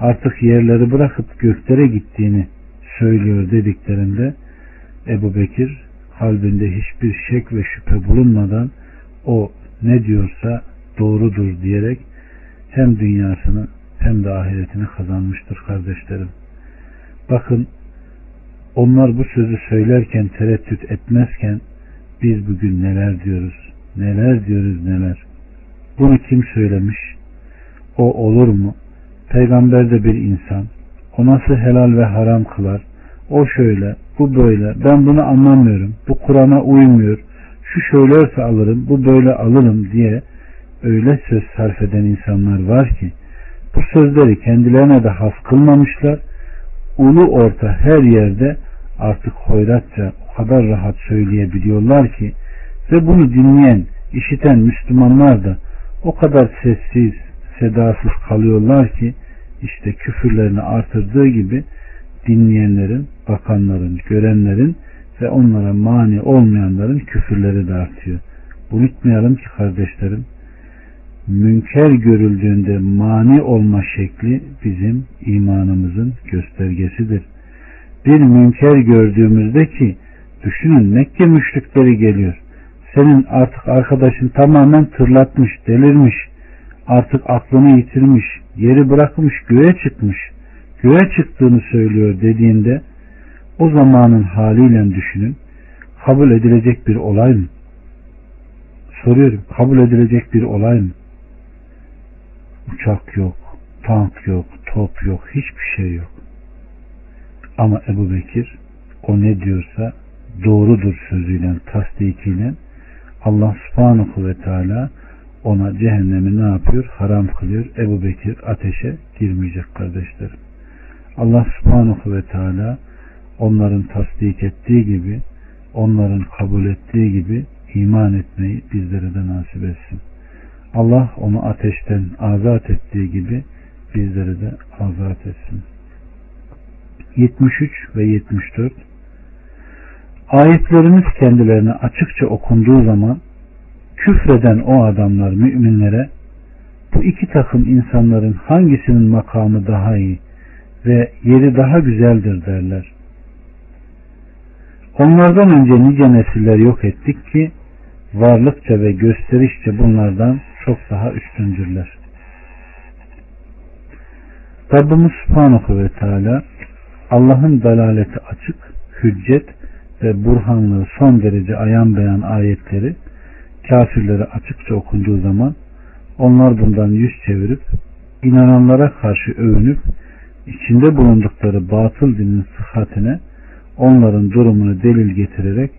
Artık yerleri bırakıp göklere gittiğini söylüyor dediklerinde Ebu Bekir kalbinde hiçbir şek ve şüphe bulunmadan o ne diyorsa doğrudur diyerek hem dünyasını hem de ahiretini kazanmıştır kardeşlerim. Bakın onlar bu sözü söylerken tereddüt etmezken biz bugün neler diyoruz, neler diyoruz neler. Bunu kim söylemiş? O olur mu? Peygamber de bir insan. O nasıl helal ve haram kılar? O şöyle, bu böyle, ben bunu anlamıyorum, bu Kur'an'a uymuyor, şu şöylerse alırım, bu böyle alırım diye öyle söz sarf eden insanlar var ki bu sözleri kendilerine de has kılmamışlar. Ulu orta her yerde artık hoyratça o kadar rahat söyleyebiliyorlar ki ve bunu dinleyen, işiten Müslümanlar da o kadar sessiz, sedasız kalıyorlar ki işte küfürlerini artırdığı gibi dinleyenlerin, bakanların, görenlerin ve onlara mani olmayanların küfürleri de artıyor. Unutmayalım ki kardeşlerim münker görüldüğünde mani olma şekli bizim imanımızın göstergesidir. Bir münker gördüğümüzde ki düşünün Mekke müşrikleri geliyor. Senin artık arkadaşın tamamen tırlatmış, delirmiş, artık aklını yitirmiş, yeri bırakmış, göğe çıkmış, göğe çıktığını söylüyor dediğinde o zamanın haliyle düşünün. Kabul edilecek bir olay mı? Soruyorum. Kabul edilecek bir olay mı? Uçak yok, tank yok, top yok, hiçbir şey yok. Ama Ebu Bekir o ne diyorsa doğrudur sözüyle, tasdikiyle Allah subhanahu ve teala ona cehennemi ne yapıyor? Haram kılıyor. Ebu Bekir ateşe girmeyecek kardeşlerim. Allah subhanahu ve teala onların tasdik ettiği gibi onların kabul ettiği gibi iman etmeyi bizlere de nasip etsin. Allah onu ateşten azat ettiği gibi bizleri de azat etsin. 73 ve 74 Ayetlerimiz kendilerine açıkça okunduğu zaman küfreden o adamlar müminlere bu iki takım insanların hangisinin makamı daha iyi ve yeri daha güzeldir derler. Onlardan önce nice nesiller yok ettik ki varlıkça ve gösterişçe bunlardan çok daha üstündürler. Rabbimiz Subhanahu ve Teala Allah'ın dalaleti açık, hüccet ve burhanlığı son derece ayan beyan ayetleri kafirlere açıkça okunduğu zaman onlar bundan yüz çevirip inananlara karşı övünüp içinde bulundukları batıl dinin sıhhatine onların durumunu delil getirerek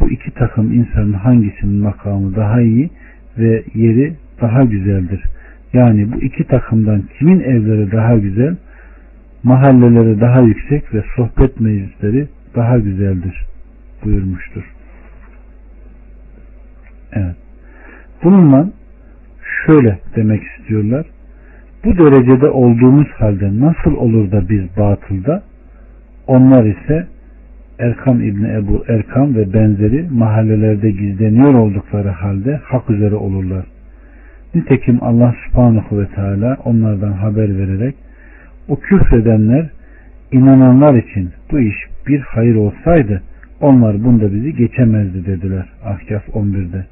bu iki takım insanın hangisinin makamı daha iyi ve yeri daha güzeldir. Yani bu iki takımdan kimin evleri daha güzel, mahalleleri daha yüksek ve sohbet meclisleri daha güzeldir buyurmuştur. Evet. Bununla şöyle demek istiyorlar. Bu derecede olduğumuz halde nasıl olur da biz batılda onlar ise Erkam İbni Ebu Erkam ve benzeri mahallelerde gizleniyor oldukları halde hak üzere olurlar. Nitekim Allah subhanahu ve teala onlardan haber vererek o küfredenler inananlar için bu iş bir hayır olsaydı onlar bunda bizi geçemezdi dediler Ahkaf 11'de.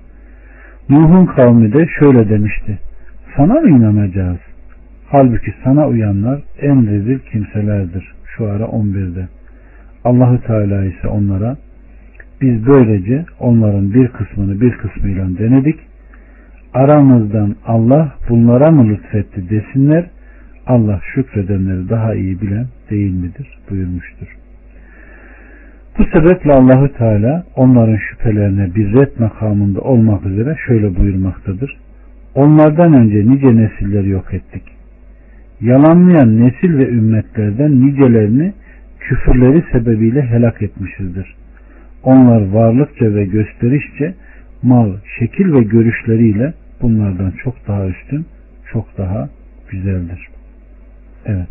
Nuh'un kavmi de şöyle demişti. Sana mı inanacağız? Halbuki sana uyanlar en rezil kimselerdir. Şu ara 11'de. Allahü Teala ise onlara biz böylece onların bir kısmını bir kısmıyla denedik. Aramızdan Allah bunlara mı lütfetti desinler. Allah şükredenleri daha iyi bilen değil midir buyurmuştur. Bu sebeple Allahü Teala onların şüphelerine bir red makamında olmak üzere şöyle buyurmaktadır. Onlardan önce nice nesilleri yok ettik. Yalanlayan nesil ve ümmetlerden nicelerini küfürleri sebebiyle helak etmişizdir. Onlar varlıkça ve gösterişçe mal, şekil ve görüşleriyle bunlardan çok daha üstün, çok daha güzeldir. Evet.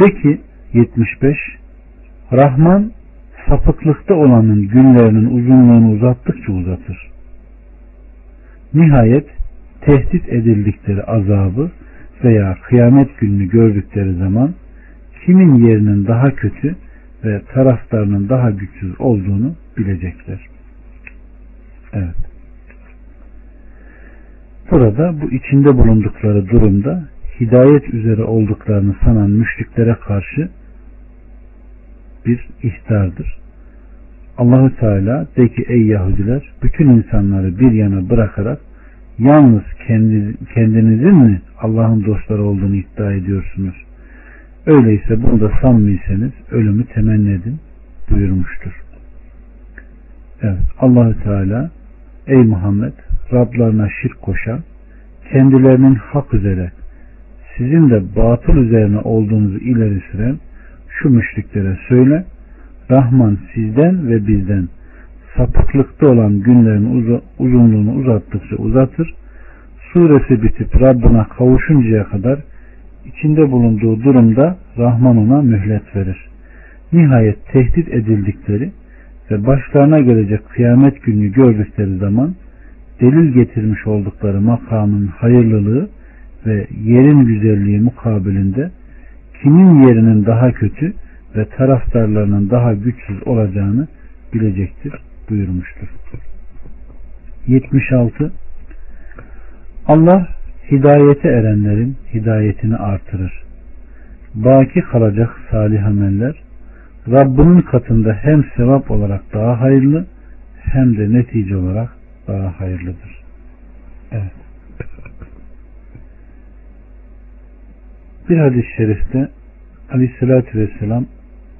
De ki 75 Rahman sapıklıkta olanın günlerinin uzunluğunu uzattıkça uzatır. Nihayet tehdit edildikleri azabı veya kıyamet gününü gördükleri zaman kimin yerinin daha kötü ve taraftarının daha güçsüz olduğunu bilecekler. Evet. Burada bu içinde bulundukları durumda hidayet üzere olduklarını sanan müşriklere karşı bir ihtardır. Allahü Teala de ki ey Yahudiler bütün insanları bir yana bırakarak yalnız kendinizin mi Allah'ın dostları olduğunu iddia ediyorsunuz? Öyleyse bunda samimiyseniz ölümü temenni edin buyurmuştur. Evet Allahü Teala ey Muhammed Rablarına şirk koşan kendilerinin hak üzere sizin de batıl üzerine olduğunuzu ileri süren şu müşriklere söyle Rahman sizden ve bizden sapıklıkta olan günlerin uzunluğunu uzattıkça uzatır. Suresi bitip Rabbına kavuşuncaya kadar içinde bulunduğu durumda Rahman ona mühlet verir. Nihayet tehdit edildikleri ve başlarına gelecek kıyamet gününü gördükleri zaman delil getirmiş oldukları makamın hayırlılığı ve yerin güzelliği mukabilinde kimin yerinin daha kötü ve taraftarlarının daha güçsüz olacağını bilecektir buyurmuştur. 76 Allah hidayete erenlerin hidayetini artırır. Baki kalacak salih ameller Rabbinin katında hem sevap olarak daha hayırlı hem de netice olarak daha hayırlıdır. Evet. Bir hadis-i şerifte Aleyhisselatü Vesselam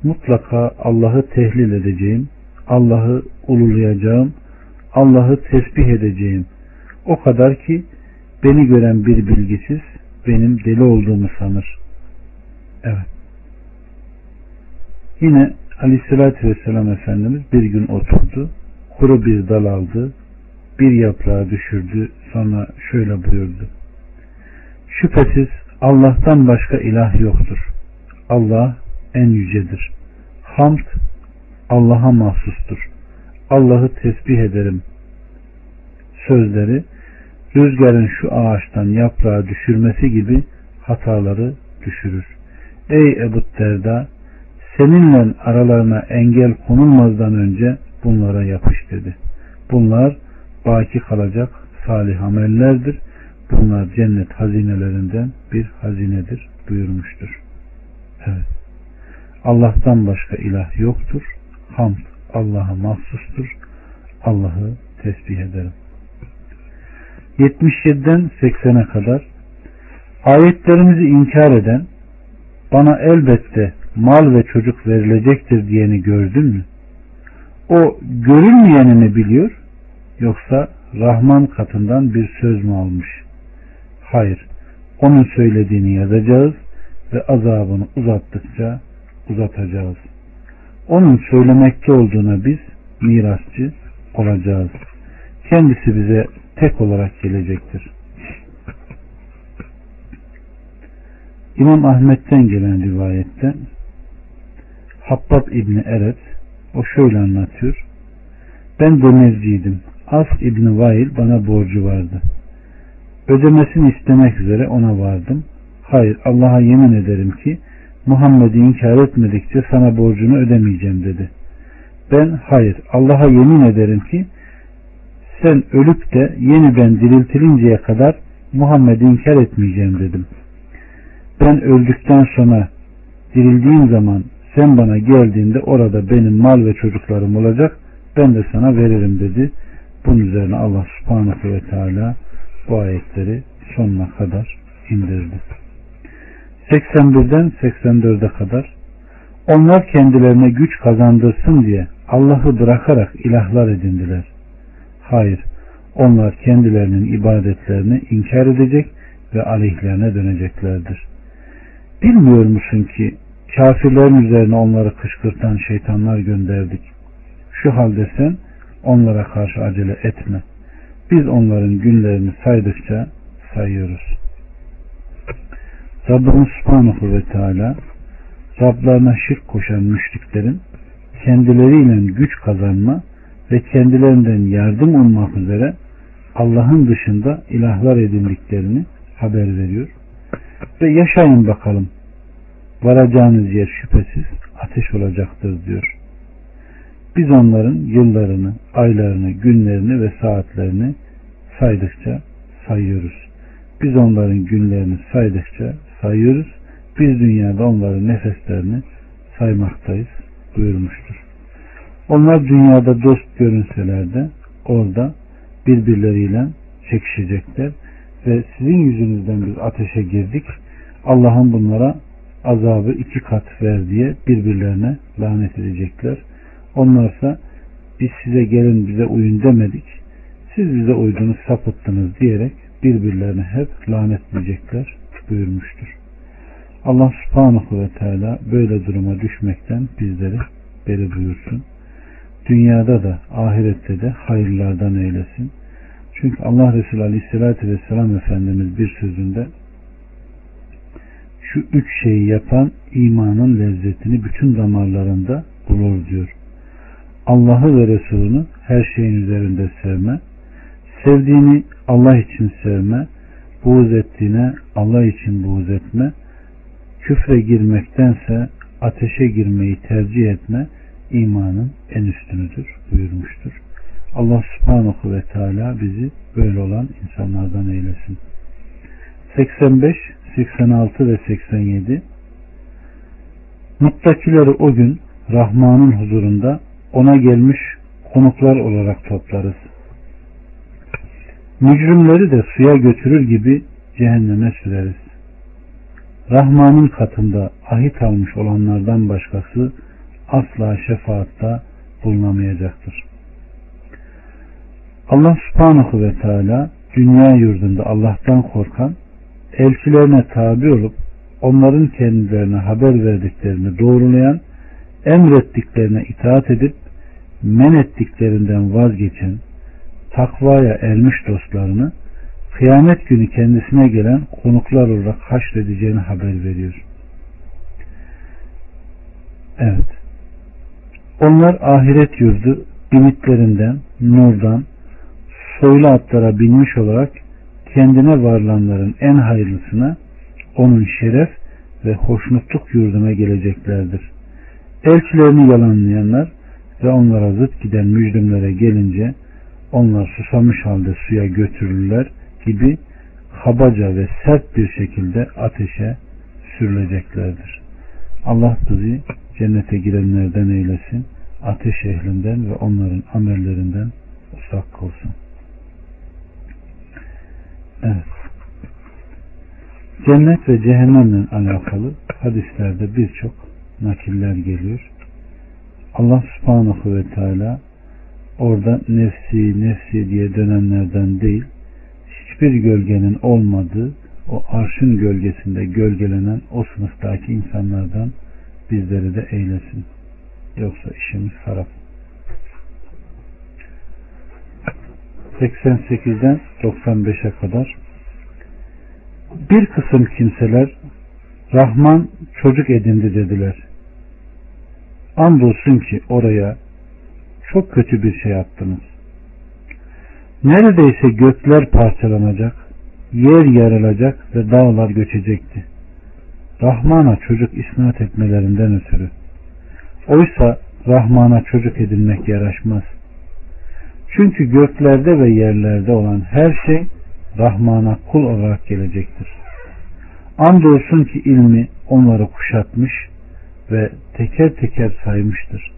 mutlaka Allah'ı tehlil edeceğim, Allah'ı ululayacağım, Allah'ı tesbih edeceğim. O kadar ki beni gören bir bilgisiz benim deli olduğumu sanır. Evet. Yine Aleyhisselatü Vesselam Efendimiz bir gün oturdu, kuru bir dal aldı, bir yaprağı düşürdü, sonra şöyle buyurdu. Şüphesiz Allah'tan başka ilah yoktur. Allah en yücedir. Hamd Allah'a mahsustur. Allah'ı tesbih ederim. Sözleri rüzgarın şu ağaçtan yaprağı düşürmesi gibi hataları düşürür. Ey Ebu Derda seninle aralarına engel konulmazdan önce bunlara yapış dedi. Bunlar baki kalacak salih amellerdir. Bunlar cennet hazinelerinden bir hazinedir buyurmuştur. Evet. Allah'tan başka ilah yoktur. Hamd Allah'a mahsustur. Allah'ı tesbih ederim. 77'den 80'e kadar ayetlerimizi inkar eden bana elbette mal ve çocuk verilecektir diyeni gördün mü? O görünmeyeni biliyor yoksa Rahman katından bir söz mü almış? Hayır. Onun söylediğini yazacağız ve azabını uzattıkça uzatacağız. Onun söylemekte olduğuna biz mirasçı olacağız. Kendisi bize tek olarak gelecektir. İmam Ahmet'ten gelen rivayette Habbab İbni Eret o şöyle anlatıyor. Ben dönerciydim. As İbni Vail bana borcu vardı. Ödemesini istemek üzere ona vardım. Hayır Allah'a yemin ederim ki Muhammed'i inkar etmedikçe sana borcunu ödemeyeceğim dedi. Ben hayır Allah'a yemin ederim ki sen ölüp de yeniden diriltilinceye kadar Muhammed'i inkar etmeyeceğim dedim. Ben öldükten sonra dirildiğim zaman sen bana geldiğinde orada benim mal ve çocuklarım olacak ben de sana veririm dedi. Bunun üzerine Allah subhanahu ve teala bu ayetleri sonuna kadar indirdi. 81'den 84'e kadar onlar kendilerine güç kazandırsın diye Allah'ı bırakarak ilahlar edindiler. Hayır, onlar kendilerinin ibadetlerini inkar edecek ve aleyhlerine döneceklerdir. Bilmiyor musun ki kafirlerin üzerine onları kışkırtan şeytanlar gönderdik. Şu halde sen onlara karşı acele etme. Biz onların günlerini saydıkça sayıyoruz. Rabbimiz Subhanahu ve Teala Rablarına şirk koşan müşriklerin kendileriyle güç kazanma ve kendilerinden yardım olmak üzere Allah'ın dışında ilahlar edindiklerini haber veriyor. Ve yaşayın bakalım. Varacağınız yer şüphesiz ateş olacaktır diyor. Biz onların yıllarını, aylarını, günlerini ve saatlerini saydıkça sayıyoruz. Biz onların günlerini saydıkça sayıyoruz. Biz dünyada onların nefeslerini saymaktayız buyurmuştur. Onlar dünyada dost görünseler de orada birbirleriyle çekişecekler ve sizin yüzünüzden biz ateşe girdik. Allah'ın bunlara azabı iki kat ver diye birbirlerine lanet edecekler. Onlarsa biz size gelin bize uyun demedik. Siz bize uydunuz sapıttınız diyerek birbirlerine hep lanet edecekler buyurmuştur. Allah subhanahu ve teala böyle duruma düşmekten bizleri beri buyursun. Dünyada da ahirette de hayırlardan eylesin. Çünkü Allah Resulü Aleyhisselatü Vesselam Efendimiz bir sözünde şu üç şeyi yapan imanın lezzetini bütün damarlarında bulur diyor. Allah'ı ve Resulünü her şeyin üzerinde sevme, sevdiğini Allah için sevme, buğz ettiğine Allah için buğz etme, küfre girmektense ateşe girmeyi tercih etme imanın en üstünüdür buyurmuştur. Allah subhanahu ve teala bizi böyle olan insanlardan eylesin. 85, 86 ve 87 Muttakileri o gün Rahman'ın huzurunda ona gelmiş konuklar olarak toplarız. Mücrimleri de suya götürür gibi cehenneme süreriz. Rahman'ın katında ahit almış olanlardan başkası asla şefaatta bulunamayacaktır. Allah subhanahu ve teala dünya yurdunda Allah'tan korkan, elçilerine tabi olup onların kendilerine haber verdiklerini doğrulayan, emrettiklerine itaat edip men ettiklerinden vazgeçen, takvaya ermiş dostlarını kıyamet günü kendisine gelen konuklar olarak haşredeceğini haber veriyor. Evet. Onlar ahiret yurdu binitlerinden, nurdan, soylu atlara binmiş olarak kendine varlanların en hayırlısına onun şeref ve hoşnutluk yurduna geleceklerdir. Elçilerini yalanlayanlar ve onlara zıt giden müjdümlere gelince onlar susamış halde suya götürürler gibi kabaca ve sert bir şekilde ateşe sürüleceklerdir. Allah bizi cennete girenlerden eylesin, ateş ehlinden ve onların amellerinden uzak kılsın. Evet. Cennet ve cehennemle alakalı hadislerde birçok nakiller geliyor. Allah subhanahu ve teala orada nefsi nefsi diye dönenlerden değil hiçbir gölgenin olmadığı o arşın gölgesinde gölgelenen o sınıftaki insanlardan bizleri de eylesin. Yoksa işimiz harap. 88'den 95'e kadar bir kısım kimseler Rahman çocuk edindi dediler. Andolsun ki oraya çok kötü bir şey attınız. Neredeyse gökler parçalanacak, yer yarılacak ve dağlar göçecekti. Rahman'a çocuk isnat etmelerinden ötürü. Oysa Rahman'a çocuk edilmek yaraşmaz. Çünkü göklerde ve yerlerde olan her şey Rahman'a kul olarak gelecektir. Andolsun ki ilmi onları kuşatmış ve teker teker saymıştır.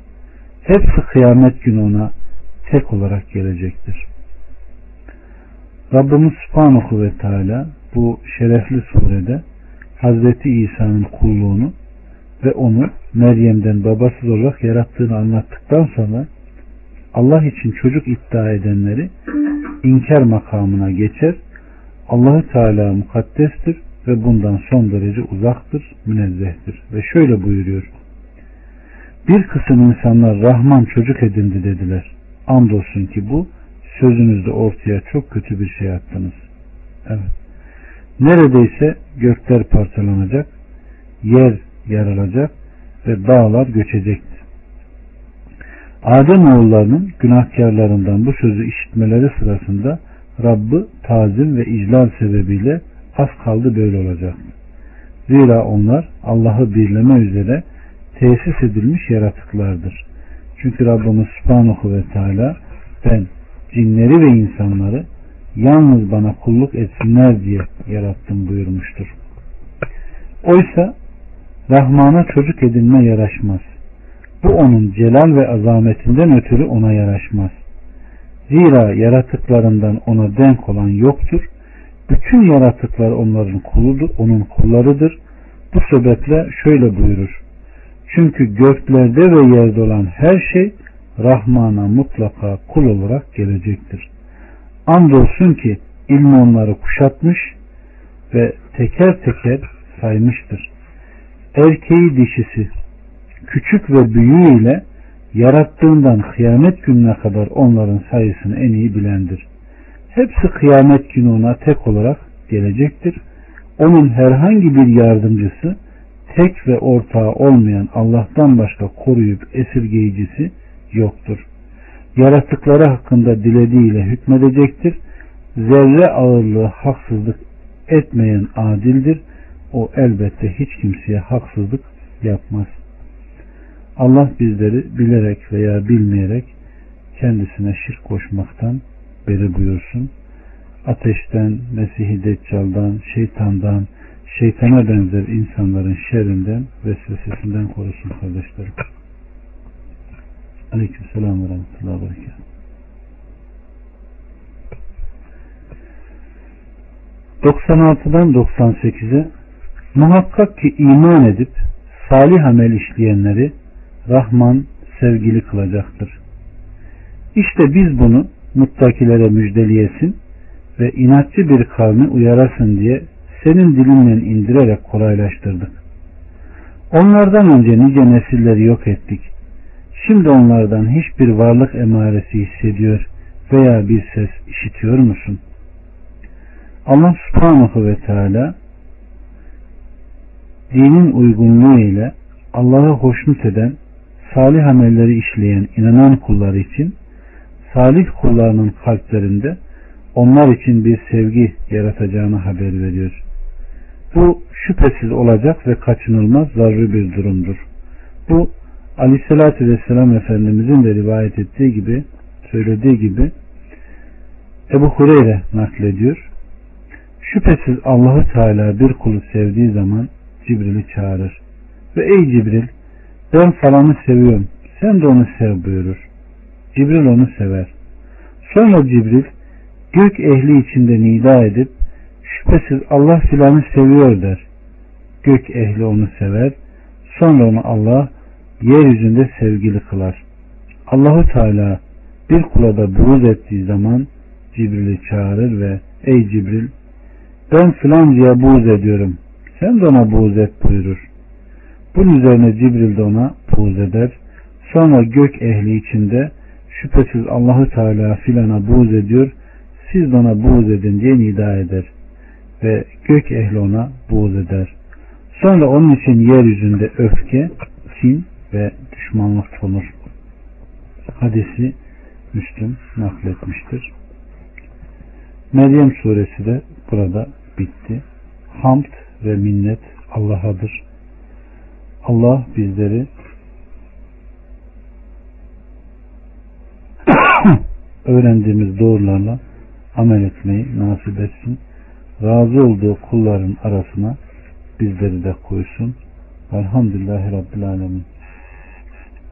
Hepsi kıyamet günü ona tek olarak gelecektir. Rabbimiz Subhanahu ve Teala bu şerefli surede Hazreti İsa'nın kulluğunu ve onu Meryem'den babasız olarak yarattığını anlattıktan sonra Allah için çocuk iddia edenleri inkar makamına geçer. Allahü Teala mukaddestir ve bundan son derece uzaktır, münezzehtir. Ve şöyle buyuruyor. Bir kısım insanlar Rahman çocuk edindi dediler. Andolsun ki bu sözünüzde ortaya çok kötü bir şey attınız. Evet. Neredeyse gökler parçalanacak, yer yarılacak ve dağlar göçecektir. Adem oğullarının günahkarlarından bu sözü işitmeleri sırasında Rabb'ı tazim ve iclal sebebiyle az kaldı böyle olacak. Zira onlar Allah'ı birleme üzere tesis edilmiş yaratıklardır. Çünkü Rabbimiz Subhanahu ve Teala ben cinleri ve insanları yalnız bana kulluk etsinler diye yarattım buyurmuştur. Oysa Rahman'a çocuk edinme yaraşmaz. Bu onun celal ve azametinden ötürü ona yaraşmaz. Zira yaratıklarından ona denk olan yoktur. Bütün yaratıklar onların kuludur, onun kullarıdır. Bu sebeple şöyle buyurur. Çünkü göklerde ve yerde olan her şey Rahman'a mutlaka kul olarak gelecektir. Andolsun ki ilmi onları kuşatmış ve teker teker saymıştır. Erkeği dişisi küçük ve büyüğü ile yarattığından kıyamet gününe kadar onların sayısını en iyi bilendir. Hepsi kıyamet günü ona tek olarak gelecektir. Onun herhangi bir yardımcısı, tek ve ortağı olmayan Allah'tan başka koruyup esirgeyicisi yoktur. Yaratıkları hakkında dilediğiyle hükmedecektir. Zerre ağırlığı haksızlık etmeyen adildir. O elbette hiç kimseye haksızlık yapmaz. Allah bizleri bilerek veya bilmeyerek kendisine şirk koşmaktan beri buyursun. Ateşten, Mesih-i Deccal'dan, şeytandan, şeytana benzer insanların şerrinden, vesvesesinden korusun kardeşlerim. Aleyküm selam ve rahmetullahi ve berekat. 96'dan 98'e muhakkak ki iman edip salih amel işleyenleri Rahman sevgili kılacaktır. İşte biz bunu muttakilere müjdeliyesin ve inatçı bir kavmi uyarasın diye senin dilinle indirerek kolaylaştırdık. Onlardan önce nice nesilleri yok ettik. Şimdi onlardan hiçbir varlık emaresi hissediyor veya bir ses işitiyor musun? Allah subhanahu ve teala dinin uygunluğu ile Allah'a hoşnut eden salih amelleri işleyen inanan kulları için salih kullarının kalplerinde onlar için bir sevgi yaratacağını haber veriyor. Bu şüphesiz olacak ve kaçınılmaz zaruri bir durumdur. Bu Aleyhisselatü Vesselam Efendimizin de rivayet ettiği gibi söylediği gibi Ebu Hureyre naklediyor. Şüphesiz Allahu Teala bir kulu sevdiği zaman Cibril'i çağırır. Ve ey Cibril ben falanı seviyorum. Sen de onu sev buyurur. Cibril onu sever. Sonra Cibril gök ehli içinde nida edip şüphesiz Allah filanı seviyor der. Gök ehli onu sever. Sonra onu Allah yeryüzünde sevgili kılar. Allahu Teala bir kula da buğz ettiği zaman Cibril'i çağırır ve ey Cibril ben filancaya buğz ediyorum. Sen de ona buğz et buyurur. Bunun üzerine Cibril de ona buğz eder. Sonra gök ehli içinde şüphesiz Allahu Teala filana buğz ediyor. Siz de ona buğz edin diye nida eder. Ve gök ehli ona buğz eder. Sonra onun için yeryüzünde öfke, kin ve düşmanlık olur. Hadisi Müslüm nakletmiştir. Meryem suresi de burada bitti. Hamd ve minnet Allah'adır. Allah bizleri öğrendiğimiz doğrularla amel etmeyi nasip etsin. Razı olduğu kulların arasına bizleri de koysun. Elhamdülillahi Rabbil Alemin.